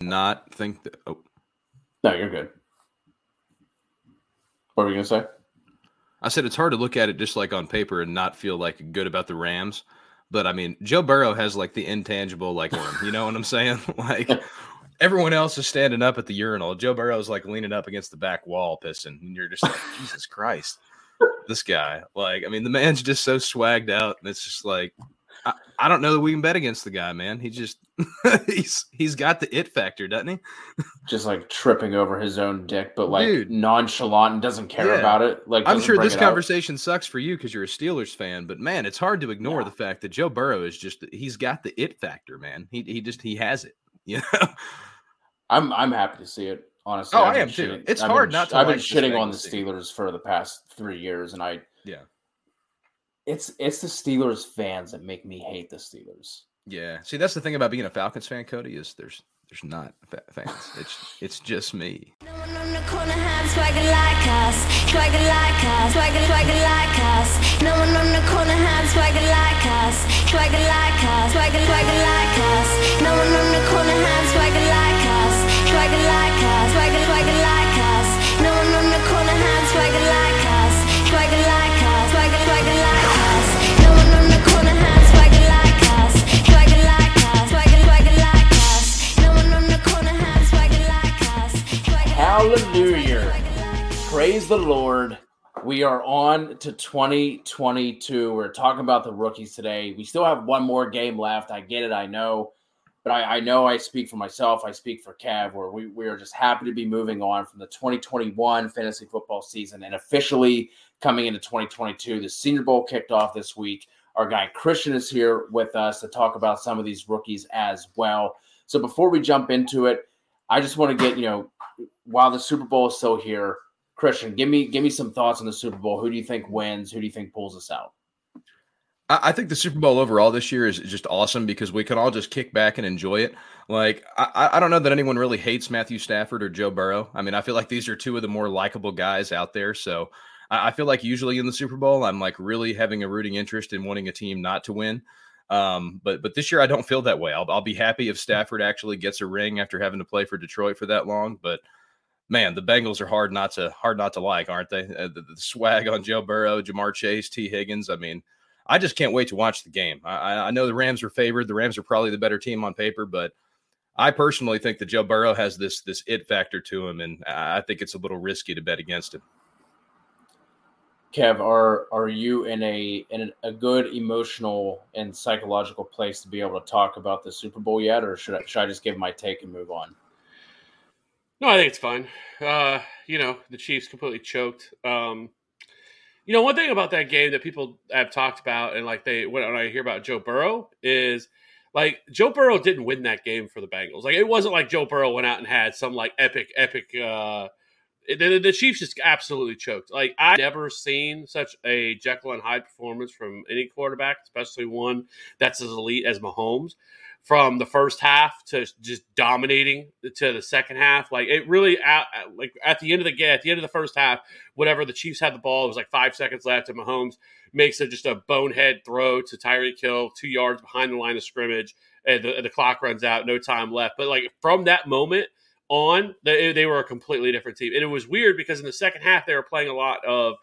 not think that. Oh, No, you're good. What were you gonna say? I said it's hard to look at it just like on paper and not feel like good about the Rams. But I mean, Joe Burrow has like the intangible, like. You know what I'm saying? like everyone else is standing up at the urinal. Joe Burrow's like leaning up against the back wall, pissing, and you're just like, Jesus Christ, this guy. Like, I mean, the man's just so swagged out, and it's just like, I, I don't know that we can bet against the guy, man. He just he's he's got the it factor, doesn't he? Just like tripping over his own dick, but like Dude. nonchalant and doesn't care Yeah. about it. Like I'm sure this up. conversation sucks for you because you're a Steelers fan, but man, it's hard to ignore Yeah. the fact that Joe Burrow is just he's got the it factor, man. He he just he has it. You know? I'm I'm happy to see it. Honestly, Oh, I've I been am too. It's I've hard been, not to I've been like this shitting on the Steelers for the past three years, and I Yeah. It's it's the Steelers fans that make me hate the Steelers. Yeah. See, that's the thing about being a Falcons fan, Cody, is there's there's not fa- fans. It's it's just me. No one on the corner had swagger like us, swagger like us, swagger, swagger like us. No one on the corner had swagger like us, swagger like us, swagger, swagger like us. No one on the corner had swagger like Hallelujah. Praise the Lord. We are on to 2022. We're talking about the rookies today. We still have one more game left. I get it, I know. But I, I know I speak for myself. I speak for Cav, where we, we are just happy to be moving on from the 2021 fantasy football season and officially coming into 2022. The Senior Bowl kicked off this week. Our guy Christian is here with us to talk about some of these rookies as well. So before we jump into it, I just want to get, you know, while the Super Bowl is still here, Christian, give me give me some thoughts on the Super Bowl. Who do you think wins? Who do you think pulls us out? I, think the Super Bowl overall this year is just awesome because we can all just kick back and enjoy it. Like I, I- I don't know that anyone really hates Matthew Stafford or Joe Burrow. I mean, I feel like these are two of the more likable guys out there. So I, I feel like usually in the Super Bowl, I'm like really having a rooting interest in wanting a team not to win. Um, but but this year I don't feel that way. I'll, I'll be happy if Stafford actually gets a ring after having to play for Detroit for that long. But man, the Bengals are hard not to hard not to like, aren't they? Uh, the, the swag on Joe Burrow, Ja'Marr Chase, Tee Higgins. I mean, I just can't wait to watch the game. I, I- I know the Rams are favored. The Rams are probably the better team on paper, but I personally think that Joe Burrow has this this it factor to him, and I think it's a little risky to bet against him. Kev, are are you in a in a good emotional and psychological place to be able to talk about the Super Bowl yet, or should I, should I just give my take and move on? No, I think it's fine. Uh, you know, the Chiefs completely choked. Um, you know, one thing about that game that people have talked about, and like they when I hear about Joe Burrow is like Joe Burrow didn't win that game for the Bengals. Like it wasn't like Joe Burrow went out and had some like epic, epic. uh the, the Chiefs just absolutely choked. Like I've never seen such a Jekyll and Hyde performance from any quarterback, especially one that's as elite as Mahomes from the first half to just dominating to the second half. Like it really, at, like at the end of the game, at the end of the first half, whatever the Chiefs had the ball, it was like five seconds left, and Mahomes makes a, just a bonehead throw to Tyreek Hill, two yards behind the line of scrimmage, and the, the clock runs out, no time left. But like from that moment on, they, they were a completely different team, and it was weird because in the second half they were playing a lot of,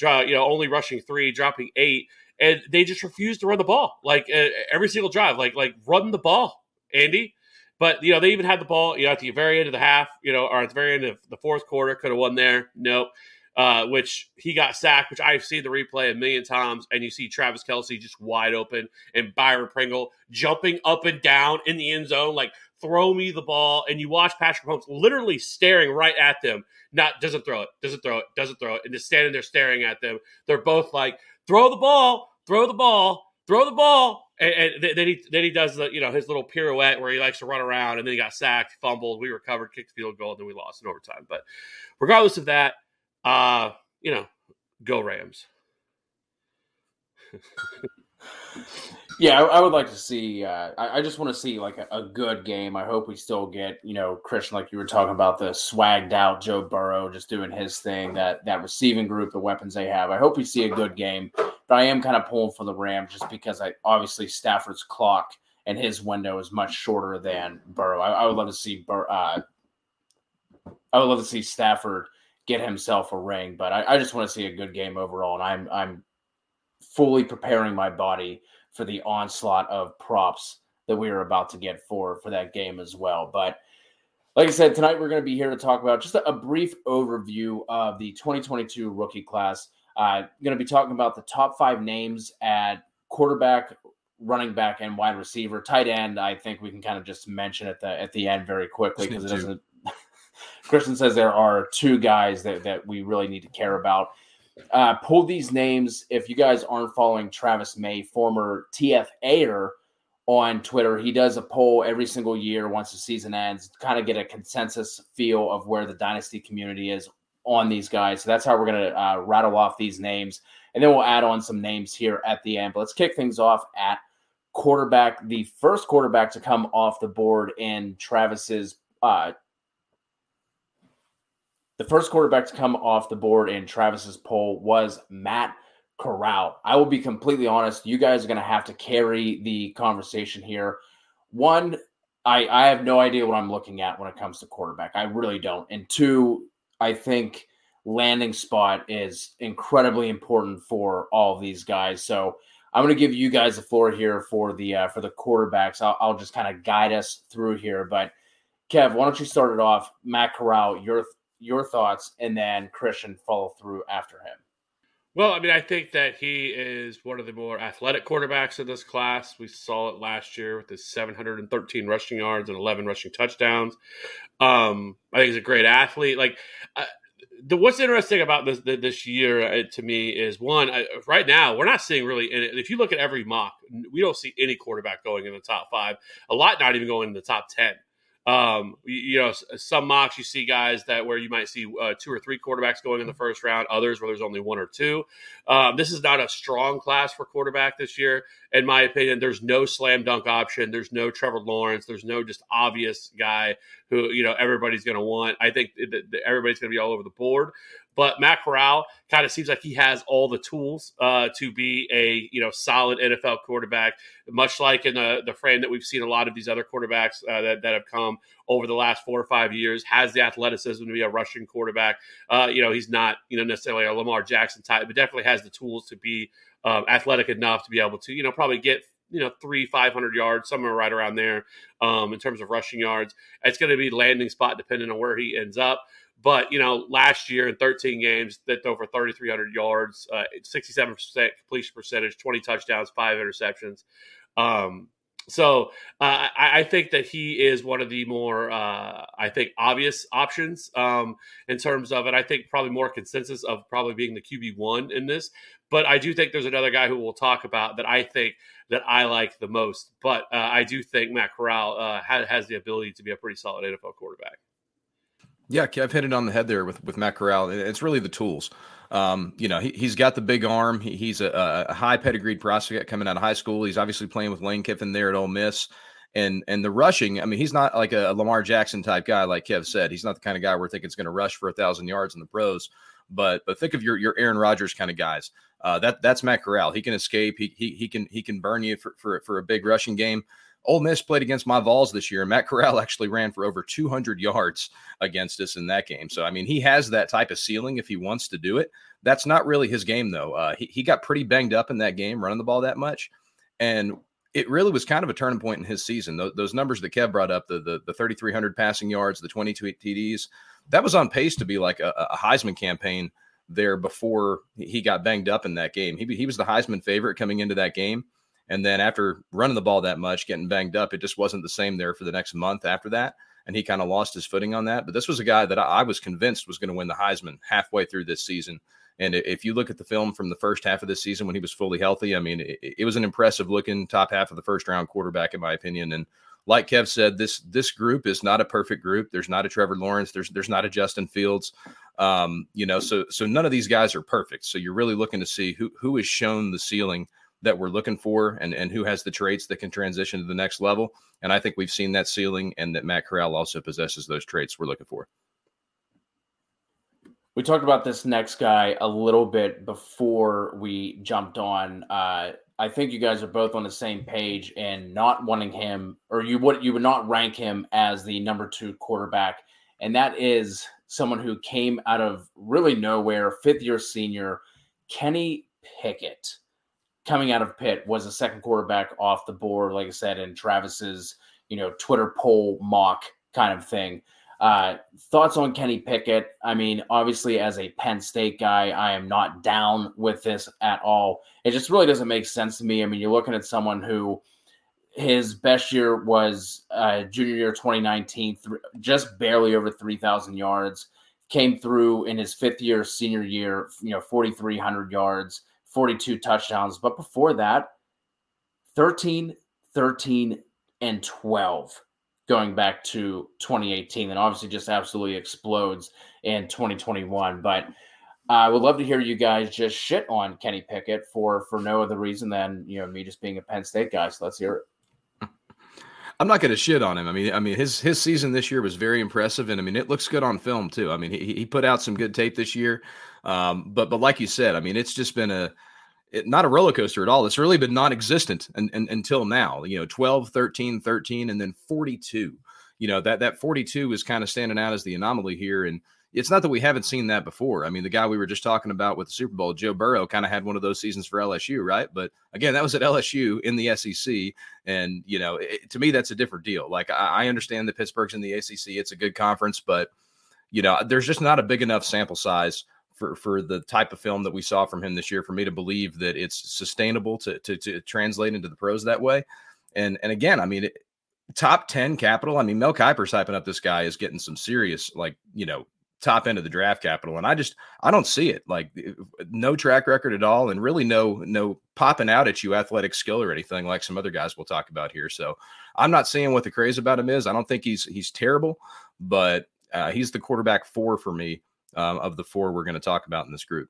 you know, only rushing three, dropping eight and they just refused to run the ball like uh, every single drive like like run the ball andy. But you know they even had the ball you know at the very end of the half you know or at the very end of the fourth quarter could have won there nope uh, which he got sacked, which I've seen the replay a million times, and you see Travis Kelce just wide open and Byron Pringle jumping up and down in the end zone, like throw me the ball, and you watch Patrick Mahomes literally staring right at them, not doesn't throw it, doesn't throw it, doesn't throw it, and just standing there staring at them. They're both like, throw the ball, throw the ball, throw the ball. And, and then he then he does the you know his little pirouette where he likes to run around, and then he got sacked, fumbled, we recovered, kicked field goal, and then we lost in overtime. But regardless of that, uh, you know, go Rams. Yeah, I, I would like to see. Uh, I, I just want to see like a, a good game. I hope we still get you know Christian, like you were talking about the swagged out Joe Burrow just doing his thing. That that receiving group, the weapons they have. I hope we see a good game. But I am kind of pulling for the Rams just because I obviously Stafford's clock and his window is much shorter than Burrow. I, I would love to see Bur- uh, I would love to see Stafford get himself a ring, but I, I just want to see a good game overall, and I'm I'm fully preparing my body for the onslaught of props that we are about to get for for that game as well. But like I said, tonight we're going to be here to talk about just a, a brief overview of the 2022 rookie class. Uh, going to be talking about the top five names at quarterback, running back, and wide receiver. Tight end, I think we can kind of just mention at the at the end very quickly because it doesn't. Christian says there are two guys that, that we really need to care about. Uh, pull these names if you guys aren't following Travis May, former TFAer on Twitter. He does a poll every single year once the season ends, kind of get a consensus feel of where the dynasty community is on these guys. So that's how we're going to uh, rattle off these names. And then we'll add on some names here at the end. But let's kick things off at quarterback. The first quarterback to come off the board in Travis's. Uh, the first quarterback to come off the board in Travis's poll was Matt Corral. I will be completely honest. You guys are going to have to carry the conversation here. One, I, I have no idea what I'm looking at when it comes to quarterback. I really don't. And two, I think landing spot is incredibly important for all these guys. So I'm going to give you guys the floor here for the uh, for the quarterbacks. I'll, I'll just kind of guide us through here. But Kev, why don't you start it off? Matt Corral, your your thoughts, and then Christian follow through after him. Well, I mean, I think that he is one of the more athletic quarterbacks in this class. We saw it last year with his 713 rushing yards and 11 rushing touchdowns. Um, I think he's a great athlete. Like, uh, the, what's interesting about this this year uh, to me is one I, right now we're not seeing really. If you look at every mock, we don't see any quarterback going in the top five. A lot not even going in the top ten. Um, you, you, know, some mocks you see guys that where you might see uh, two or three quarterbacks going in the first round, others where there's only one or two. Um, this is not a strong class for quarterback this year, in my opinion. There's no slam dunk option. There's no Trevor Lawrence. There's no just obvious guy who you know everybody's going to want. I think everybody's going to be all over the board. But Matt Corral kind of seems like he has all the tools uh, to be a you know solid NFL quarterback, much like in the the frame that we've seen a lot of these other quarterbacks uh, that that have come over the last four or five years. Has the athleticism to be a rushing quarterback. Uh, you know, he's not you know necessarily a Lamar Jackson type, but definitely has the tools to be um, athletic enough to be able to you know probably get you know three five hundred yards somewhere right around there um, in terms of rushing yards. It's going to be landing spot depending on where he ends up. But you know, last year in 13 games, that over 3,300 yards, uh, 67% completion percentage, 20 touchdowns, five interceptions. Um, so uh, I, I, think that he is one of the more, uh, I think, obvious options um, in terms of it. I think probably more consensus of probably being the QB one in this. But I do think there's another guy who we'll talk about that I think that I like the most. But uh, I do think Matt Corral uh, has, has the ability to be a pretty solid NFL quarterback. Yeah, I've hit it on the head there with with Matt Corral. It's really the tools. Um, you know, he, has got the big arm. He, he's a, a, high pedigreed prospect coming out of high school. He's obviously playing with Lane Kiffin there at Ole Miss. And and the rushing, I mean, he's not like a, a Lamar Jackson type guy, like Kev said. He's not the kind of guy we're thinking is going to rush for a thousand yards in the pros. But but think of your your Aaron Rodgers kind of guys. Uh, that that's Matt Corral. He can escape. He, he he can he can burn you for for, for a big rushing game. Ole Miss played against my Vols this year. Matt Corral actually ran for over 200 yards against us in that game. So, I mean, he has that type of ceiling if he wants to do it. That's not really his game, though. Uh, he, he got pretty banged up in that game running the ball that much. And it really was kind of a turning point in his season. Those, those numbers that Kev brought up, the, the, the 3,300 passing yards, the 22 TDs, that was on pace to be like a, a Heisman campaign there before he got banged up in that game. He, he was the Heisman favorite coming into that game. And then after running the ball that much, getting banged up, it just wasn't the same there for the next month after that. And he kind of lost his footing on that. But this was a guy that I, was convinced was going to win the Heisman halfway through this season. And if you look at the film from the first half of this season when he was fully healthy, I mean, it, it was an impressive looking top half of the first round quarterback, in my opinion. And like Kev said, this this group is not a perfect group. There's not a Trevor Lawrence. There's there's not a Justin Fields. Um, you know, so so none of these guys are perfect. So you're really looking to see who who has shown the ceiling that we're looking for and, and who has the traits that can transition to the next level. And I think we've seen that ceiling and that Matt Corral also possesses those traits we're looking for. We talked about this next guy a little bit before we jumped on uh, I think you guys are both on the same page and not wanting him, or you would you would not rank him as the number two quarterback, and that is someone who came out of really nowhere, fifth year senior, Kenny Pickett, coming out of Pitt was a second quarterback off the board, like I said, in Travis's you know Twitter poll mock kind of thing. Uh, thoughts on Kenny Pickett? I mean, obviously, as a Penn State guy, I am not down with this at all. It just really doesn't make sense to me. I mean, you're looking at someone who his best year was uh, junior year 2019, th- just barely over 3,000 yards. Came through in his fifth year, senior year, you know, 4,300 yards, 42 touchdowns. But before that, 13, 13, and 12 going back to 2018 and obviously just absolutely explodes in 2021 but I would love to hear you guys just shit on Kenny Pickett for for no other reason than you know me just being a Penn State guy. So let's hear it. I'm not going to shit on him. I mean, I mean his his season this year was very impressive, and I mean it looks good on film too. I mean he he put out some good tape this year, um, but but like you said, I mean it's just been a it, not a roller coaster at all. It's really been non-existent and, and, until now. You know, 12, 13, 13, and then 42. You know that that 42 is kind of standing out as the anomaly here, and it's not that we haven't seen that before. I mean, the guy we were just talking about with the Super Bowl, Joe Burrow, kind of had one of those seasons for LSU, right? But again, that was at LSU in the SEC, and you know, it, to me, that's a different deal. Like I, I understand that Pittsburgh's in the ACC; it's a good conference, but you know, there's just not a big enough sample size for for the type of film that we saw from him this year for me to believe that it's sustainable to to, to translate into the pros that way. And and again, I mean, it, top ten capital. I mean, Mel Kiper's hyping up this guy is getting some serious like you know top end of the draft capital and i just i don't see it like no track record at all and really no no popping out at you athletic skill or anything like some other guys we'll talk about here so i'm not seeing what the craze about him is i don't think he's he's terrible but uh, he's the quarterback four for me um, of the four we're going to talk about in this group.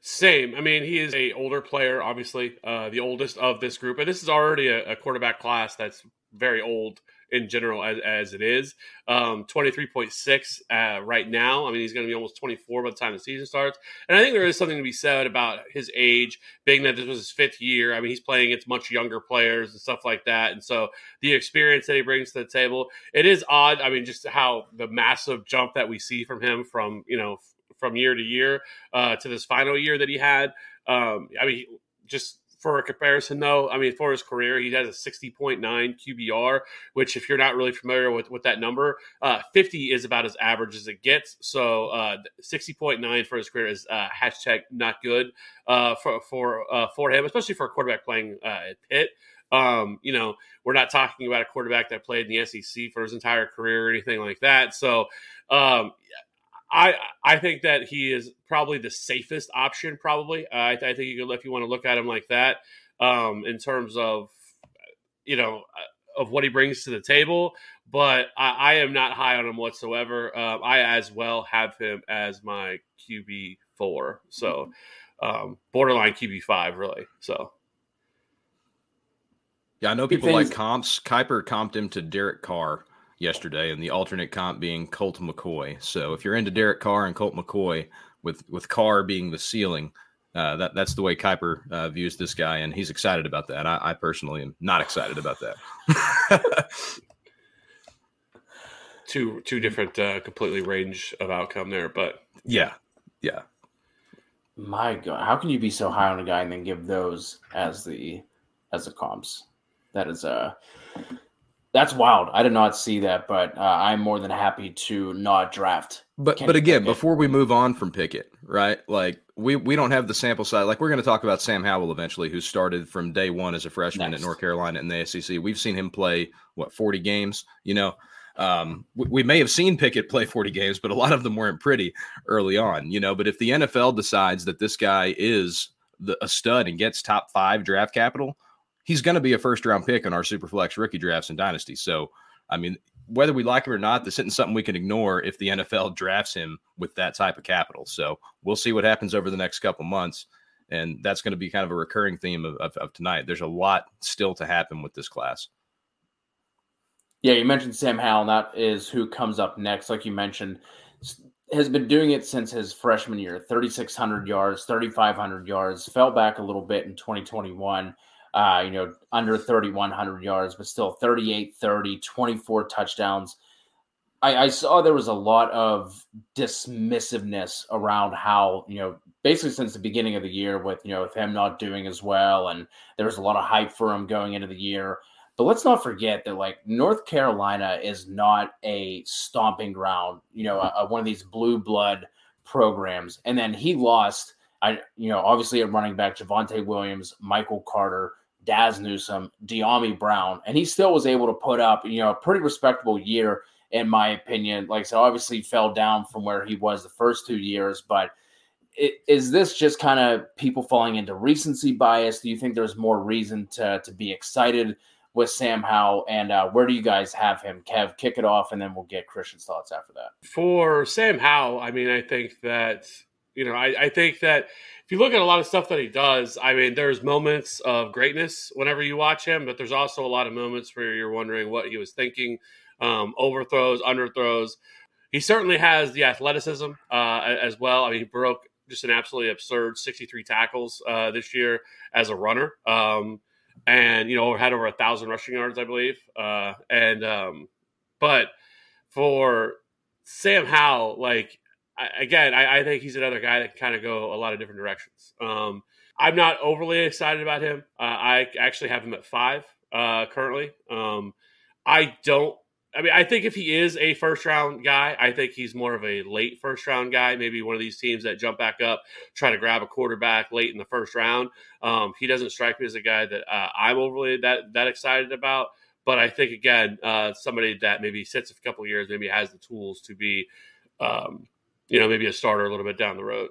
Same. I mean, he is a older player, obviously, uh, the oldest of this group, and this is already a, a quarterback class that's very old in general as, as it is. Um, 23.6 uh, right now. I mean, he's going to be almost 24 by the time the season starts. And I think there is something to be said about his age, being that this was his fifth year. I mean, he's playing against much younger players and stuff like that. And so the experience that he brings to the table, it is odd. I mean, just how the massive jump that we see from him from, you know, from year to year uh, to this final year that he had. Um, I mean, just for a comparison, though, I mean, for his career, he has a 60.9 QBR, which, if you're not really familiar with, with that number, uh, 50 is about as average as it gets. So, uh, 60.9 for his career is uh, hashtag not good uh, for for uh, for him, especially for a quarterback playing uh, at Pitt. Um, you know, we're not talking about a quarterback that played in the SEC for his entire career or anything like that. So, um, I I think that he is probably the safest option. Probably, uh, I, I, think you can, if you want to look at him like that, um, in terms of you know uh, of what he brings to the table. But I, I am not high on him whatsoever. Uh, I as well have him as my QB four, so um, borderline QB five, really. So. Yeah, I know people like comps. Kiper comped him to Derek Carr yesterday, and the alternate comp being Colt McCoy. So if you're into Derek Carr and Colt McCoy, with with Carr being the ceiling, uh, that that's the way Kiper uh, views this guy, and he's excited about that. I, I personally am not excited about that. two two different, uh, completely range of outcome there, but yeah, yeah. My God, how can you be so high on a guy and then give those as the as the comps? That is a uh, that's wild. I did not see that, but uh, I'm more than happy to not draft. But Kenny but again, Pickett. before we move on from Pickett, right? Like we we don't have the sample size. Like we're going to talk about Sam Howell eventually, who started from day one as a freshman Next. at North Carolina in the SEC. We've seen him play what 40 games. You know, um, we, we, may have seen Pickett play 40 games, but a lot of them weren't pretty early on. You know, but if the NFL decides that this guy is the, a stud and gets top five draft capital, he's going to be a first round pick in our Superflex rookie drafts and dynasty. So, I mean, whether we like him or not, this isn't something we can ignore if the NFL drafts him with that type of capital. So we'll see what happens over the next couple months. And that's going to be kind of a recurring theme of, of, of tonight. There's a lot still to happen with this class. Yeah, you mentioned Sam Howell, that is who comes up next. Like you mentioned, has been doing it since his freshman year 3,600 yards, 3,500 yards, fell back a little bit in 2021. Uh, you know, under 3,100 yards, but still 38 30, 24 touchdowns. I, I, saw there was a lot of dismissiveness around how, you know, basically since the beginning of the year with, you know, with him not doing as well. And there was a lot of hype for him going into the year. But let's not forget that like North Carolina is not a stomping ground, you know, a, a, one of these blue blood programs. And then he lost, I you know, obviously at running back Javonte Williams, Michael Carter, Dazz Newsome, Dyami Brown, and he still was able to put up, you know, a pretty respectable year in my opinion. Like so, obviously fell down from where he was the first two years, but. It, is this just kind of people falling into recency bias? Do you think there's more reason to to be excited with Sam Howell, and uh, where do you guys have him? Kev, kick it off, and then we'll get Christian's thoughts after that. For Sam Howell, I mean, I think that you know, I, I think that if you look at a lot of stuff that he does, I mean, there's moments of greatness whenever you watch him, but there's also a lot of moments where you're wondering what he was thinking, um, overthrows, underthrows. He certainly has the athleticism uh, as well. I mean, he broke just an absolutely absurd 63 tackles uh, this year as a runner. Um, and you know had over a thousand rushing yards, I believe. Uh, and um, but for Sam Howell, like I, again, I, I, think he's another guy that can kind of go a lot of different directions. Um, I'm not overly excited about him. Uh, I actually have him at five uh, currently. Um, I don't I mean, I think if he is a first round guy, I think he's more of a late first round guy. Maybe one of these teams that jump back up, try to grab a quarterback late in the first round. Um, he doesn't strike me as a guy that uh, I'm overly that that excited about. But I think again, uh, somebody that maybe sits a couple years, maybe has the tools to be, um, you know, maybe a starter a little bit down the road.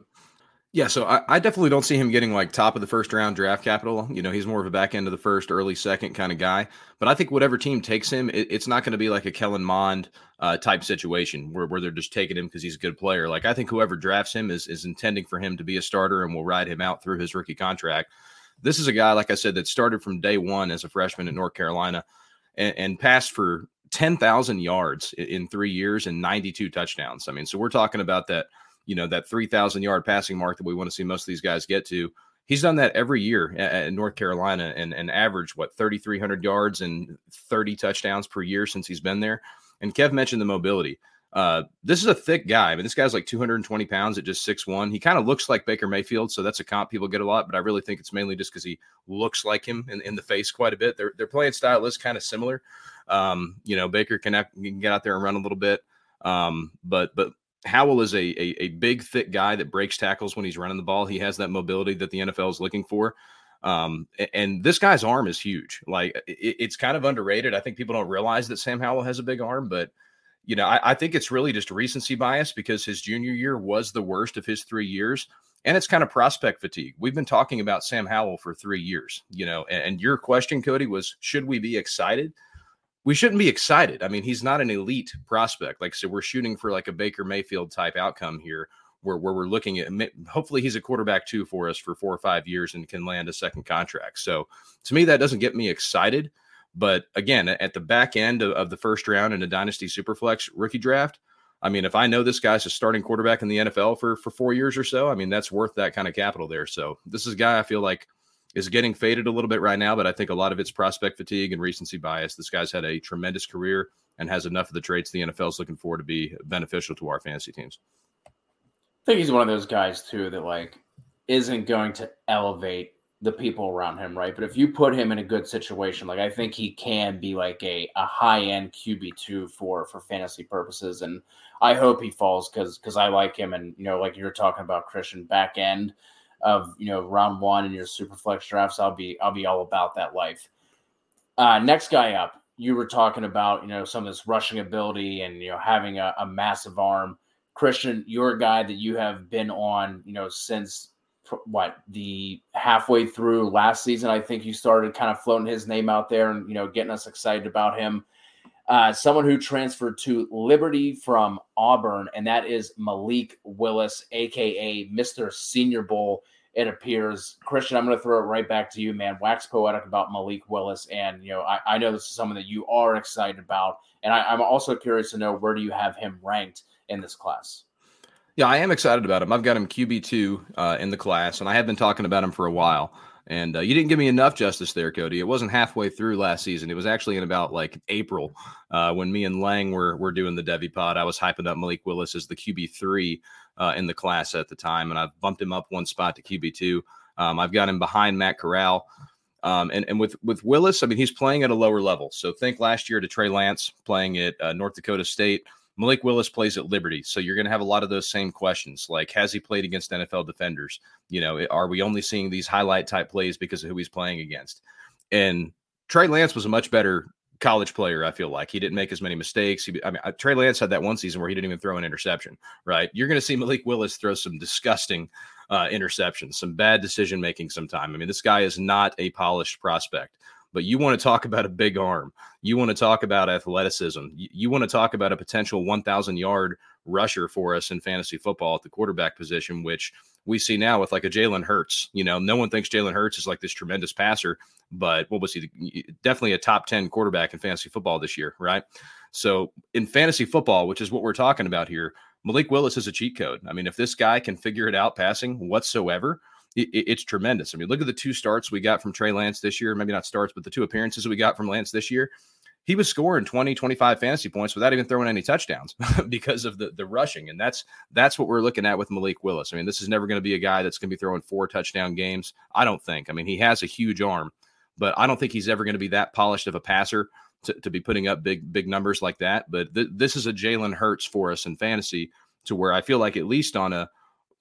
Yeah, so I, I, definitely don't see him getting like top of the first round draft capital. You know, he's more of a back end of the first, early second kind of guy. But I think whatever team takes him, it, it's not going to be like a Kellen Mond uh, type situation where, where they're just taking him because he's a good player. Like I think whoever drafts him is is intending for him to be a starter and will ride him out through his rookie contract. This is a guy, like I said, that started from day one as a freshman at North Carolina and, and passed for ten thousand yards in, three years and ninety two touchdowns. I mean, so we're talking about that you know that 3000 yard passing mark that we want to see most of these guys get to. He's done that every year at, north carolina and, and averaged what 3300 yards and 30 touchdowns per year since he's been there. And kev mentioned the mobility uh, this is a thick guy. I mean, this guy's like 220 pounds at just six one. He kind of looks like Baker Mayfield, so that's a comp people get a lot. But I really think it's mainly just because he looks like him in, in the face quite a bit. Their their playing style is kind of similar. Um, you know, Baker can, can get out there and run a little bit, um, but but Howell is a, a, a big, thick guy that breaks tackles when he's running the ball. He has that mobility that the NFL is looking for. Um, and this guy's arm is huge. Like it, it's kind of underrated. I think people don't realize that Sam Howell has a big arm, but you know, I, I, think it's really just recency bias because his junior year was the worst of his three years. And it's kind of prospect fatigue. We've been talking about Sam Howell for three years, you know, and, and your question, Cody, was should we be excited? we shouldn't be excited. I mean, he's not an elite prospect. Like, so we're shooting for like a Baker Mayfield type outcome here, where, where we're looking at hopefully he's a quarterback two for us for four or five years and can land a second contract. So to me, that doesn't get me excited. But again, at the back end of, of the first round in a dynasty superflex rookie draft, I mean, if I know this guy's a starting quarterback in the NFL for for four years or so, I mean, that's worth that kind of capital there. So this is a guy I feel like is getting faded a little bit right now, but I think a lot of it's prospect fatigue and recency bias. This guy's had a tremendous career and has enough of the traits the NFL is looking for to be beneficial to our fantasy teams. I think he's one of those guys too that like isn't going to elevate the people around him, right? But if you put him in a good situation, like I think he can be like a, a high end QB two for for fantasy purposes, and I hope he falls because because I like him, and you know, like you were talking about Christian back end of you know round one in your super flex drafts, I'll be I'll be all about that life. Uh, next guy up, you were talking about you know some of this rushing ability and you know having a, a massive arm. Christian, you're a guy that you have been on you know since what the halfway through last season. I think you started kind of floating his name out there and you know getting us excited about him. Uh, someone who transferred to Liberty from Auburn, and that is Malik Willis, aka Mr. Senior Bowl it appears. Christian, I'm going to throw it right back to you, man. Wax poetic about Malik Willis, and you know, I, I know this is someone that you are excited about, and I, I'm also curious to know where do you have him ranked in this class. Yeah, I am excited about him. I've got him QB two uh, in the class, and I have been talking about him for a while. And uh, you didn't give me enough justice there, Cody. It wasn't halfway through last season. It was actually in about like April uh, when me and Lang were were doing the Devy pod. I was hyping up Malik Willis as the QB three uh, in the class at the time, and I've bumped him up one spot to QB two. Um, I've got him behind Matt Corral. Um, and, and with with Willis, I mean, he's playing at a lower level. So think last year to Trey Lance playing at uh, North Dakota State. Malik Willis plays at Liberty, so you're going to have a lot of those same questions. Like, has he played against NFL defenders? You know, are we only seeing these highlight type plays because of who he's playing against? And Trey Lance was a much better college player. I feel like he didn't make as many mistakes. He, I mean, Trey Lance had that one season where he didn't even throw an interception. Right? You're going to see Malik Willis throw some disgusting uh, interceptions, some bad decision making. Sometime. I mean, this guy is not a polished prospect but you want to talk about a big arm. You want to talk about athleticism. You, you want to talk about a potential 1,000 yard rusher for us in fantasy football at the quarterback position, which we see now with like a Jalen Hurts. You know, no one thinks Jalen Hurts is like this tremendous passer, but what was he? Definitely a top 10 quarterback in fantasy football this year, right? So in fantasy football, which is what we're talking about here, Malik Willis is a cheat code. I mean, if this guy can figure it out passing whatsoever, it, it's tremendous. I mean, look at the two starts we got from Trey Lance this year. Maybe not starts, but the two appearances we got from Lance this year. He was scoring 20, 25 fantasy points without even throwing any touchdowns because of the, the rushing. And that's that's what we're looking at with Malik Willis. I mean, this is never going to be a guy that's going to be throwing four touchdown games. I don't think. I mean, he has a huge arm, but I don't think he's ever going to be that polished of a passer to, to be putting up big, big numbers like that. But th- this is a Jalen Hurts for us in fantasy to where I feel like at least on a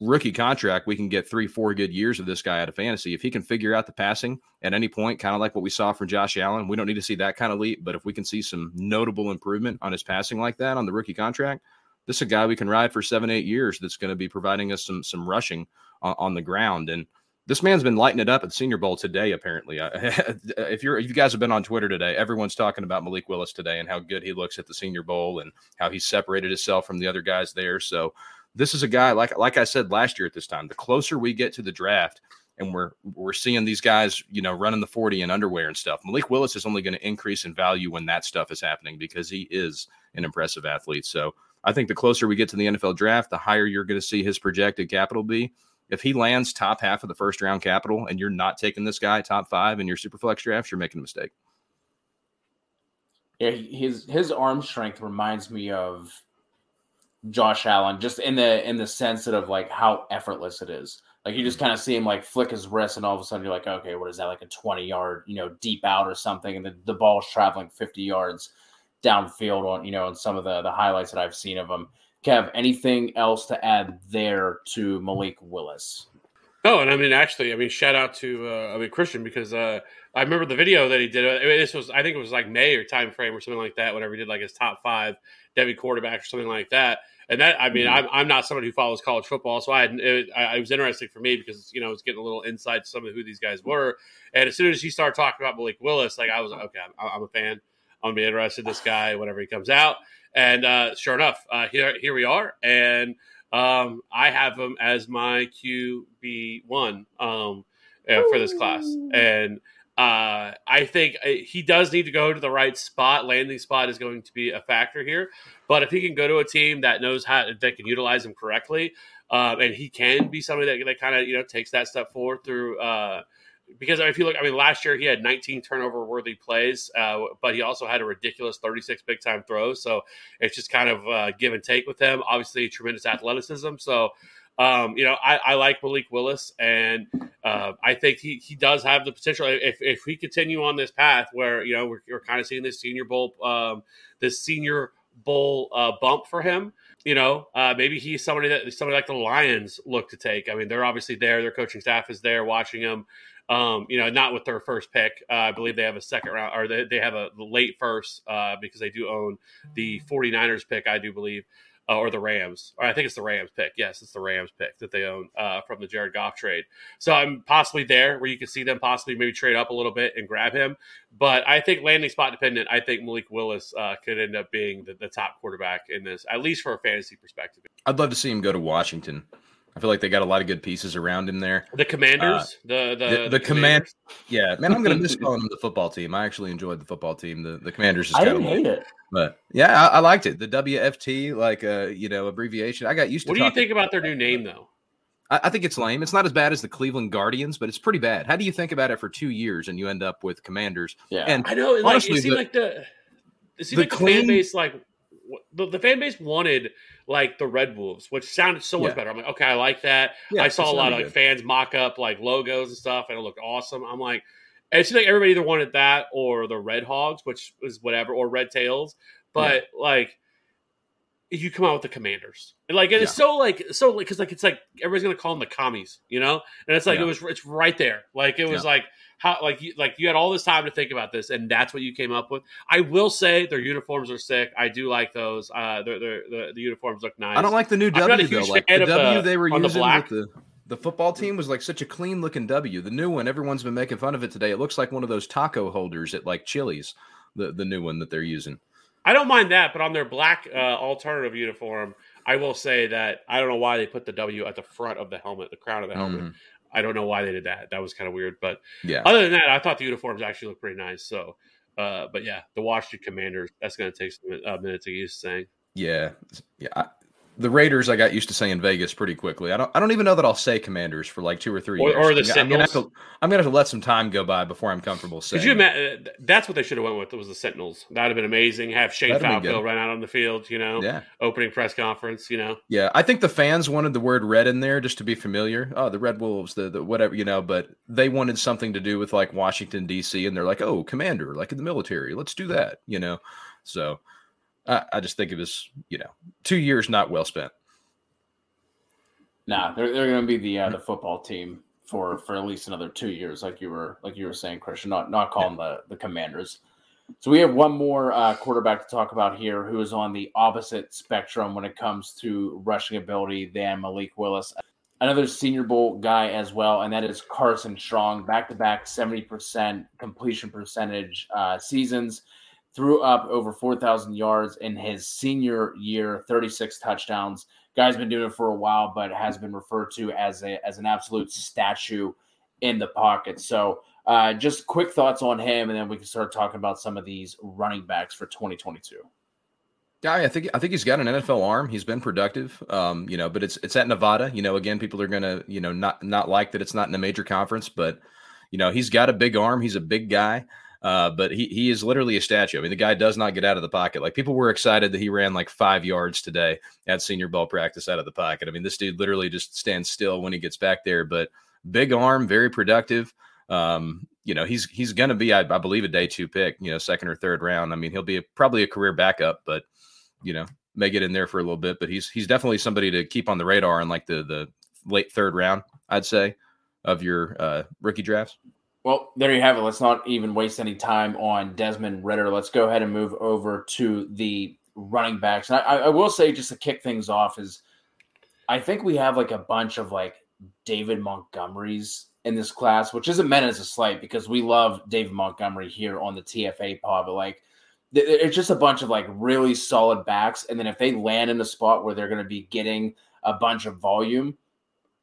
rookie contract, we can get three, four good years of this guy out of fantasy. If he can figure out the passing at any point, kind of like what we saw from Josh Allen, we don't need to see that kind of leap. But if we can see some notable improvement on his passing like that on the rookie contract, this is a guy we can ride for seven, eight years that's going to be providing us some some rushing on, on the ground. And this man's been lighting it up at the Senior Bowl today. Apparently, if you're if you guys have been on Twitter today, everyone's talking about Malik Willis today and how good he looks at the Senior Bowl and how he separated himself from the other guys there. So this is a guy like like I said last year at this time. The closer we get to the draft, and we're we're seeing these guys, you know, running the 40 in underwear and stuff. Malik Willis is only going to increase in value when that stuff is happening because he is an impressive athlete. So I think the closer we get to the NFL draft, the higher you're going to see his projected capital be. If he lands top half of the first round capital and you're not taking this guy top five in your super flex drafts, you're making a mistake. Yeah, his his arm strength reminds me of Josh Allen, just in the in the sense of like how effortless it is. Like you just kind of see him like flick his wrist, and all of a sudden you're like, okay, what is that? Like a 20 yard, you know, deep out or something, and the, the ball's traveling 50 yards downfield on, you know, in some of the the highlights that I've seen of him. Kev, anything else to add there to Malik Willis? Oh, and I mean, actually, I mean, shout out to uh, I mean Christian because uh, I remember the video that he did. I mean, this was I think it was like May or time frame or something like that. Whenever he did like his top five Devy quarterbacks or something like that. And that, I mean. I'm, I'm not somebody who follows college football, so I, had, it, I, it was interesting for me because you know I was getting a little insight to some of who these guys were. And as soon as he started talking about Malik Willis, like I was like, okay, I'm, I'm a fan. I'm gonna be interested in this guy whenever he comes out. And uh, sure enough, uh, here here we are, and um, I have him as my QB one um, uh, for this class, and uh, I think uh, he does need to go to the right spot. Landing spot is going to be a factor here. But if he can go to a team that knows how that can utilize him correctly, um, and he can be somebody that, that kind of you know takes that step forward through. Uh, because if you look, I mean, last year he had 19 turnover worthy plays, uh, but he also had a ridiculous 36 big time throws. So it's just kind of uh, give and take with him. Obviously, tremendous athleticism. So um, you know, I, I, like Malik Willis, and uh, I think he, he does have the potential. If, if we continue on this path where you know we're, we're kind of seeing this Senior Bowl, um, this Senior Bowl uh, bump for him, you know, uh, maybe he's somebody that somebody like the Lions look to take. I mean, they're obviously there; their coaching staff is there watching him. Um, you know, not with their first pick. Uh, I believe they have a second round, or they, they have a late first uh, because they do own the 49ers pick, I do believe uh, or the Rams, or I think it's the Rams pick. Yes, it's the Rams pick that they own uh, from the Jared Goff trade. So I'm possibly there where you can see them possibly maybe trade up a little bit and grab him. But I think landing spot dependent. I think Malik Willis uh, could end up being the, the, top quarterback in this, at least for a fantasy perspective. I'd love to see him go to Washington. I feel like they got a lot of good pieces around him there. The Commanders, uh, the the, the, the, command. Yeah, man, I'm gonna miss calling them the football team. I actually enjoyed the football team. The the Commanders. Just I didn't hate it, but yeah, I, I, liked it. The WFT, like uh, you know, abbreviation. I got used to. What do you think about their new name, though? I, I think it's lame. It's not as bad as the Cleveland Guardians, but it's pretty bad. How do you think about it for two years and you end up with Commanders? Yeah, and I know. Like, honestly, it seemed the, like the it seemed the like the clean, fan base like the, the fan base wanted like the Red Wolves, which sounded so much yeah. better. I'm like, okay, I like that. Yeah, I saw a lot of like fans mock up like logos and stuff, and it looked awesome. I'm like, it seemed like everybody either wanted that or the Red Hogs, which was whatever, or Red Tails. But yeah. like, you come out with the Commanders, and like, it's so like, so like, because like it's like everybody's gonna call them the commies, you know, and it's like it was, it's right there. Like it was like how like you like you had all this time to think about this and that's what you came up with. I will say their uniforms are sick. I do like those. Uh they're, they're, the, the uniforms look nice. I don't like the new w though. like the w they were using the with the the football team was like such a clean looking w. The new one everyone's been making fun of it today. It looks like one of those taco holders at like chili's the the new one that they're using. I don't mind that but on their black uh, alternative uniform I will say that I don't know why they put the W at the front of the helmet, the crown of the helmet. Mm-hmm. I don't know why they did that. That was kind of weird. But yeah, other than that, I thought the uniforms actually looked pretty nice. So, uh, but yeah, the Washington Commanders. That's going to take some uh, minutes to get used to saying. Yeah, yeah the Raiders, I got used to saying Vegas pretty quickly. I don't, I don't even know that I'll say Commanders for like two or three or, years. Or the I'm gonna, to, I'm gonna have to let some time go by before I'm comfortable saying. Could you imagine? Uh, that's what they should have went with. It was the Sentinels. That'd have been amazing. Have Shane Falco run out on the field. You know, yeah. Opening press conference. You know. Yeah, I think the fans wanted the word red in there just to be familiar. Oh, the Red Wolves, the, the whatever, you know. But they wanted something to do with like Washington D.C. and they're like, oh, Commander, like in the military. Let's do that. You know. So I, I just think it was, you know, two years not well spent. Nah, they're they're going to be the uh, the football team for for at least another two years, like you were like you were saying, Christian. Not not calling yeah. the the Commanders. So we have one more uh, quarterback to talk about here, who is on the opposite spectrum when it comes to rushing ability than Malik Willis. Another Senior Bowl guy as well, and that is Carson Strong, back to back seventy percent completion percentage uh, seasons. Threw up over four thousand yards in his senior year, thirty six touchdowns guy's been doing it for a while, but has been referred to as a as an absolute statue in the pocket. So, uh, just quick thoughts on him, and then we can start talking about some of these running backs for 2022. Yeah, I think I think he's got an NFL arm. He's been productive, um, you know, but it's it's at Nevada. You know, again, people are gonna you know not not like that it's not in a major conference, but you know he's got a big arm. He's a big guy. Uh, but he he is literally a statue. I mean, the guy does not get out of the pocket. Like people were excited that he ran like five yards today at Senior Bowl practice out of the pocket. I mean, this dude literally just stands still when he gets back there. But big arm, very productive. Um, you know, he's he's going to be, I, I, believe, a day two pick. You know, second or third round. I mean, he'll be a, probably a career backup, but you know, may get in there for a little bit. But he's he's definitely somebody to keep on the radar in like the the late third round, I'd say, of your uh, rookie drafts. Well, there you have it. Let's not even waste any time on Desmond Ridder. Let's go ahead and move over to the running backs. And I, I will say, just to kick things off, is I think we have like a bunch of like David Montgomerys in this class, which isn't meant as a slight because we love David Montgomery here on the TFA pod, but like it's just a bunch of like really solid backs. And then if they land in a spot where they're going to be getting a bunch of volume,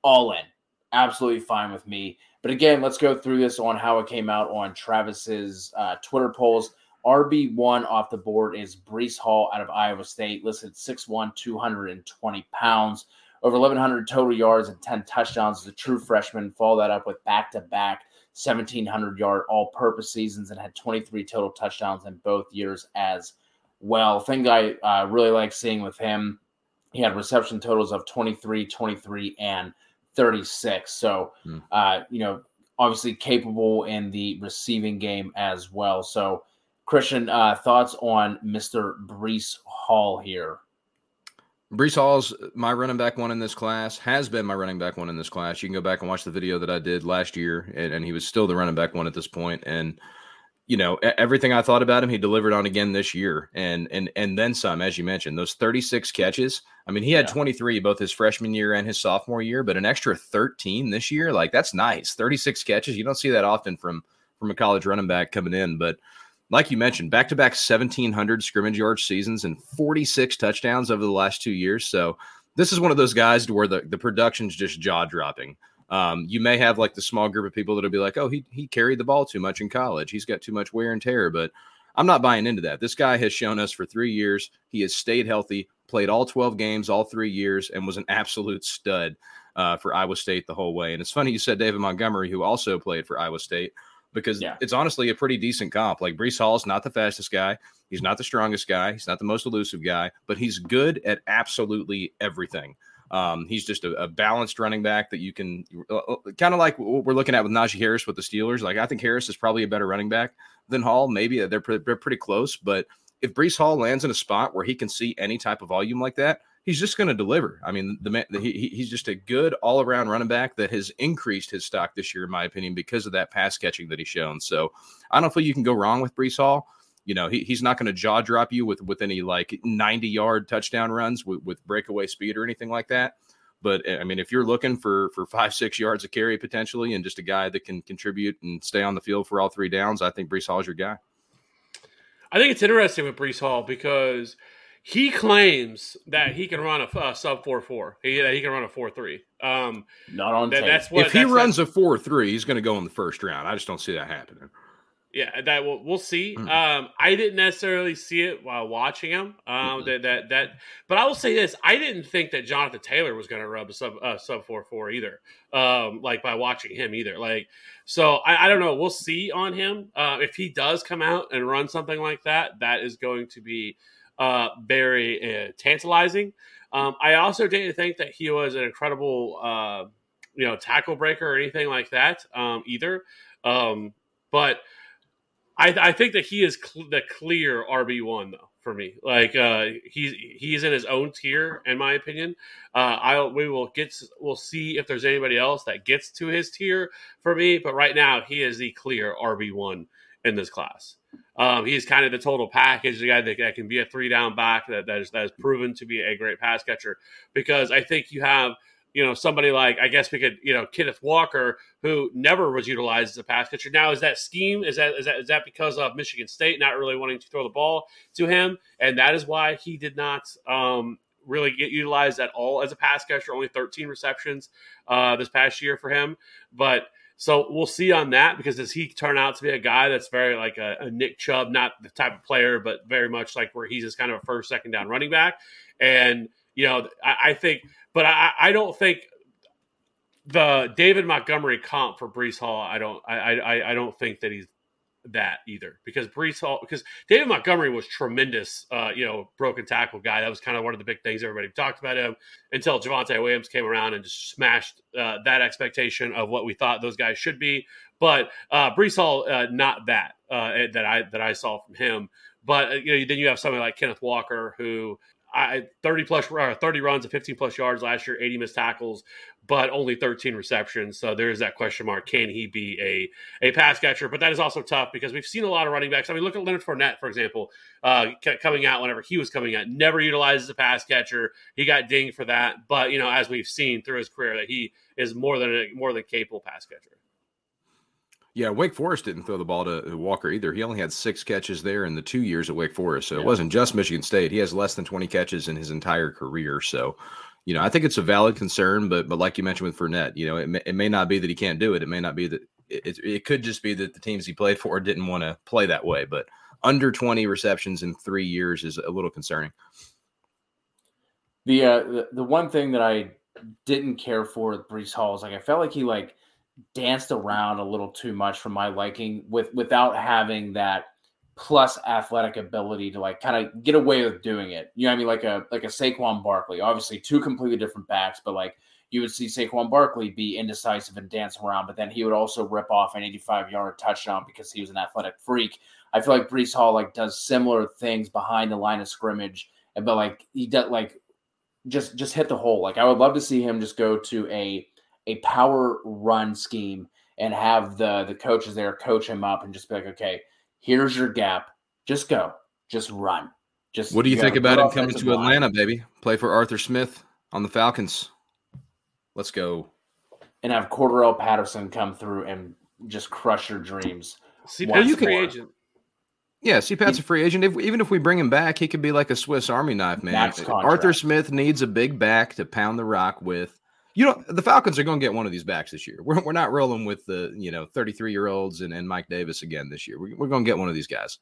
all in. Absolutely fine with me. But again, let's go through this on how it came out on Travis's uh, Twitter polls. RB1 off the board is Breece Hall out of Iowa State, listed 6'1, 220 pounds, over 1,100 total yards and 10 touchdowns as a true freshman. Follow that up with back to back 1,700 yard all purpose seasons and had 23 total touchdowns in both years as well. Thing I uh, really like seeing with him, he had reception totals of 23, 23, and 36. So, mm. uh, you know, obviously capable in the receiving game as well. So, Christian, uh, thoughts on Mr. Breece Hall here? Breece Hall's my running back one in this class, has been my running back one in this class. You can go back and watch the video that I did last year, and, and he was still the running back one at this point. And you know everything I thought about him, he delivered on again this year, and and and then some, as you mentioned, those 36 catches. I mean, he had yeah. 23 both his freshman year and his sophomore year, but an extra 13 this year, like that's nice. 36 catches, you don't see that often from from a college running back coming in, but like you mentioned, back to back 1700 scrimmage yard seasons and 46 touchdowns over the last two years. So this is one of those guys to where the, the production's just jaw dropping. Um, you may have like the small group of people that'll be like, oh, he he carried the ball too much in college. He's got too much wear and tear. But I'm not buying into that. This guy has shown us for three years he has stayed healthy, played all 12 games all three years, and was an absolute stud uh, for Iowa State the whole way. And it's funny you said David Montgomery, who also played for Iowa State, because Yeah. it's honestly a pretty decent comp. Like Breece Hall's not the fastest guy, he's not the strongest guy, he's not the most elusive guy, but he's good at absolutely everything. Um, he's just a, a balanced running back that you can uh, kind of like what we're looking at with Najee Harris with the Steelers. Like I think Harris is probably a better running back than Hall. Maybe they're, pre- they're pretty close, but if Breece Hall lands in a spot where he can see any type of volume like that, he's just going to deliver. I mean, the man, he- he's just a good all around running back that has increased his stock this year, in my opinion, because of that pass catching that he's shown. So I don't feel you can go wrong with Breece Hall. You know, he, he's not going to jaw drop you with with any like 90 yard touchdown runs with, with breakaway speed or anything like that. But I mean, if you're looking for for five six yards of carry potentially, and just a guy that can contribute and stay on the field for all three downs, I think Breece Hall is your guy. I think it's interesting with Breece Hall because he claims that he can run a uh, sub four four. He that he can run a four three. Um, Not on that, tape. that's what if he that's- runs a four three, he's going to go in the first round. I just don't see that happening. Yeah, that we'll, we'll see. Mm. Um, I didn't necessarily see it while watching him. Um, Mhm. that that that, but I will say this: I didn't think that Jonathan Taylor was going to rub a sub uh, sub four four either. Um, like by watching him either. Like, so I, I don't know. We'll see on him uh, if he does come out and run something like that. That is going to be uh, very uh, tantalizing. Um, I also didn't think that he was an incredible, uh, you know, tackle breaker or anything like that um, either. Um, but I, I think that he is cl- the clear RB one though for me. Like uh, he's he's in his own tier in my opinion. Uh, I we will get we'll see if there's anybody else that gets to his tier for me. But right now he is the clear RB one in this class. Um, he's kind of the total package, the guy that, that can be a three down back that that is, that is proven to be a great pass catcher. Because I think you have you know somebody like I guess we could you know Kenneth Walker who never was utilized as a pass catcher. Now is that scheme is that is that is that because of Michigan State not really wanting to throw the ball to him, and that is why he did not um, really get utilized at all as a pass catcher. Only 13 receptions uh, this past year for him, but. So we'll see on that because does he turn out to be a guy that's very like a, a Nick Chubb, not the type of player, but very much like where he's just kind of a first, second down running back. And you know, I, I think, but I, I don't think the David Montgomery comp for Breece Hall. I don't, I, I, I don't think that he's that either because Breece Hall, because David Montgomery was tremendous, uh, you know, broken tackle guy. That was kind of one of the big things everybody talked about him until Javonte Williams came around and just smashed uh, that expectation of what we thought those guys should be. But uh, Breece Hall, uh, not that uh, that I that I saw from him. But uh, you know, then you have somebody like Kenneth Walker who. I, 30 plus uh, 30 runs and 15 plus yards last year 80 missed tackles but only 13 receptions. So there's that question mark. Can he be a a pass catcher? But that is also tough because we've seen a lot of running backs. I mean look at leonard Fournette, for example uh, coming out whenever he was coming out never utilizes a pass catcher. He got dinged for that. But you know as we've seen through his career that he is more than a more than capable pass catcher Yeah, Wake Forest didn't throw the ball to Walker either. He only had six catches there in the two years at Wake Forest. So Yeah. it wasn't just Michigan State. He has less than 20 catches in his entire career. So, you know, I think it's a valid concern, but but like you mentioned with Fournette, you know, it may, it may not be that he can't do it. It may not be that it, it, could just be that the teams he played for didn't want to play that way. But under 20 receptions in three years is a little concerning. The, uh, the the one thing that I didn't care for with Breece Hall is like I felt like he like danced around a little too much for my liking with without having that plus athletic ability to like kind of get away with doing it. You know what I mean? Like a like a Saquon Barkley. Obviously two completely different backs, but like you would see Saquon Barkley be indecisive and dance around, but then he would also rip off an 85 yard touchdown because he was an athletic freak. I feel like Breece Hall like does similar things behind the line of scrimmage, but like he does like just just hit the hole. Like I would love to see him just go to a a power run scheme and have the the coaches there coach him up and just be like, okay, here's your gap. Just go. Just run. Just What do you got think a about him coming offensive to line. Atlanta, baby? Play for Arthur Smith on the Falcons. Let's go. and have Cordarrelle Patterson come through and just crush your dreams. see Once he's a free more. agent Yeah, CPAT's a free agent. If, even if we bring him back, he could be like a Swiss Army knife, man. Arthur Smith needs a big back to pound the rock with. You know, the Falcons are going to get one of these backs this year. We're, we're not rolling with the, you know, 33 year olds and, and Mike Davis again this year. We're, we're going to get one of these guys.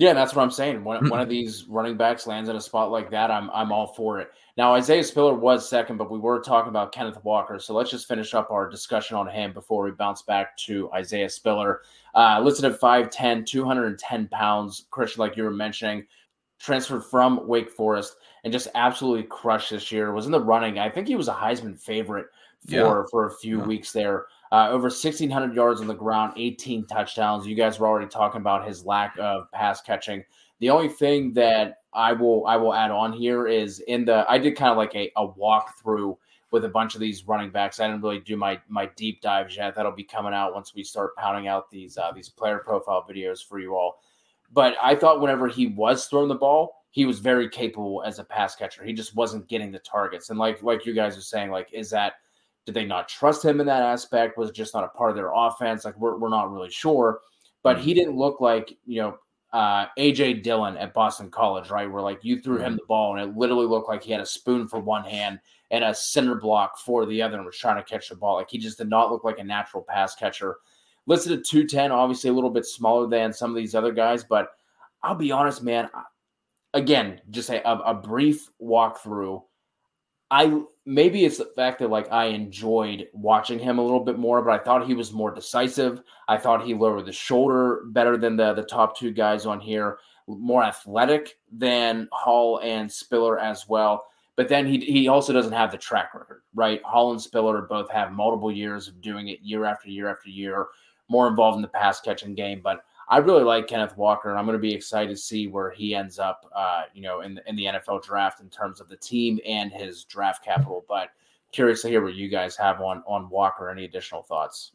Yeah, that's what I'm saying. When one of these running backs lands in a spot like that, I'm I'm all for it. Now Isaiah Spiller was second, but we were talking about Kenneth Walker, so let's just finish up our discussion on him before we bounce back to Isaiah Spiller. Uh, listed at 5'10", 210 pounds. Christian, like you were mentioning, transferred from Wake Forest and just absolutely crushed this year. Was in the running. I think he was a Heisman favorite for Yeah. for a few Yeah. weeks there. Uh, over 1,600 yards on the ground, 18 touchdowns. You guys were already talking about his lack of pass catching. The only thing that I will I will add on here is in the I did kind of like a, a walkthrough with a bunch of these running backs. I didn't really do my my deep dives yet. That'll be coming out once we start pounding out these uh, these player profile videos for you all. But I thought whenever he was throwing the ball, he was very capable as a pass catcher. He just wasn't getting the targets. And like like you guys are saying, like is that did they not trust him in that aspect? Was it just not a part of their offense? Like we're we're not really sure. But he didn't look like you know uh, AJ Dillon at Boston College, right? Where like you threw him the ball and it literally looked like he had a spoon for one hand and a center block for the other and was trying to catch the ball. Like he just did not look like a natural pass catcher. Listed at 210, obviously a little bit smaller than some of these other guys, but I'll be honest, man. Again, just a, a, brief walkthrough. I maybe it's the fact that like I enjoyed watching him a little bit more, but I thought he was more decisive. I thought he lowered the shoulder better than the the top two guys on here, more athletic than Hall and Spiller as well. But then he he also doesn't have the track record, right? Hall and Spiller both have multiple years of doing it year after year after year, more involved in the pass catching game. But I really like Kenneth Walker, and I'm going to be excited to see where he ends up, uh, you know, in the, in the NFL draft in terms of the team and his draft capital. But curious to hear what you guys have on on Walker. Any additional thoughts?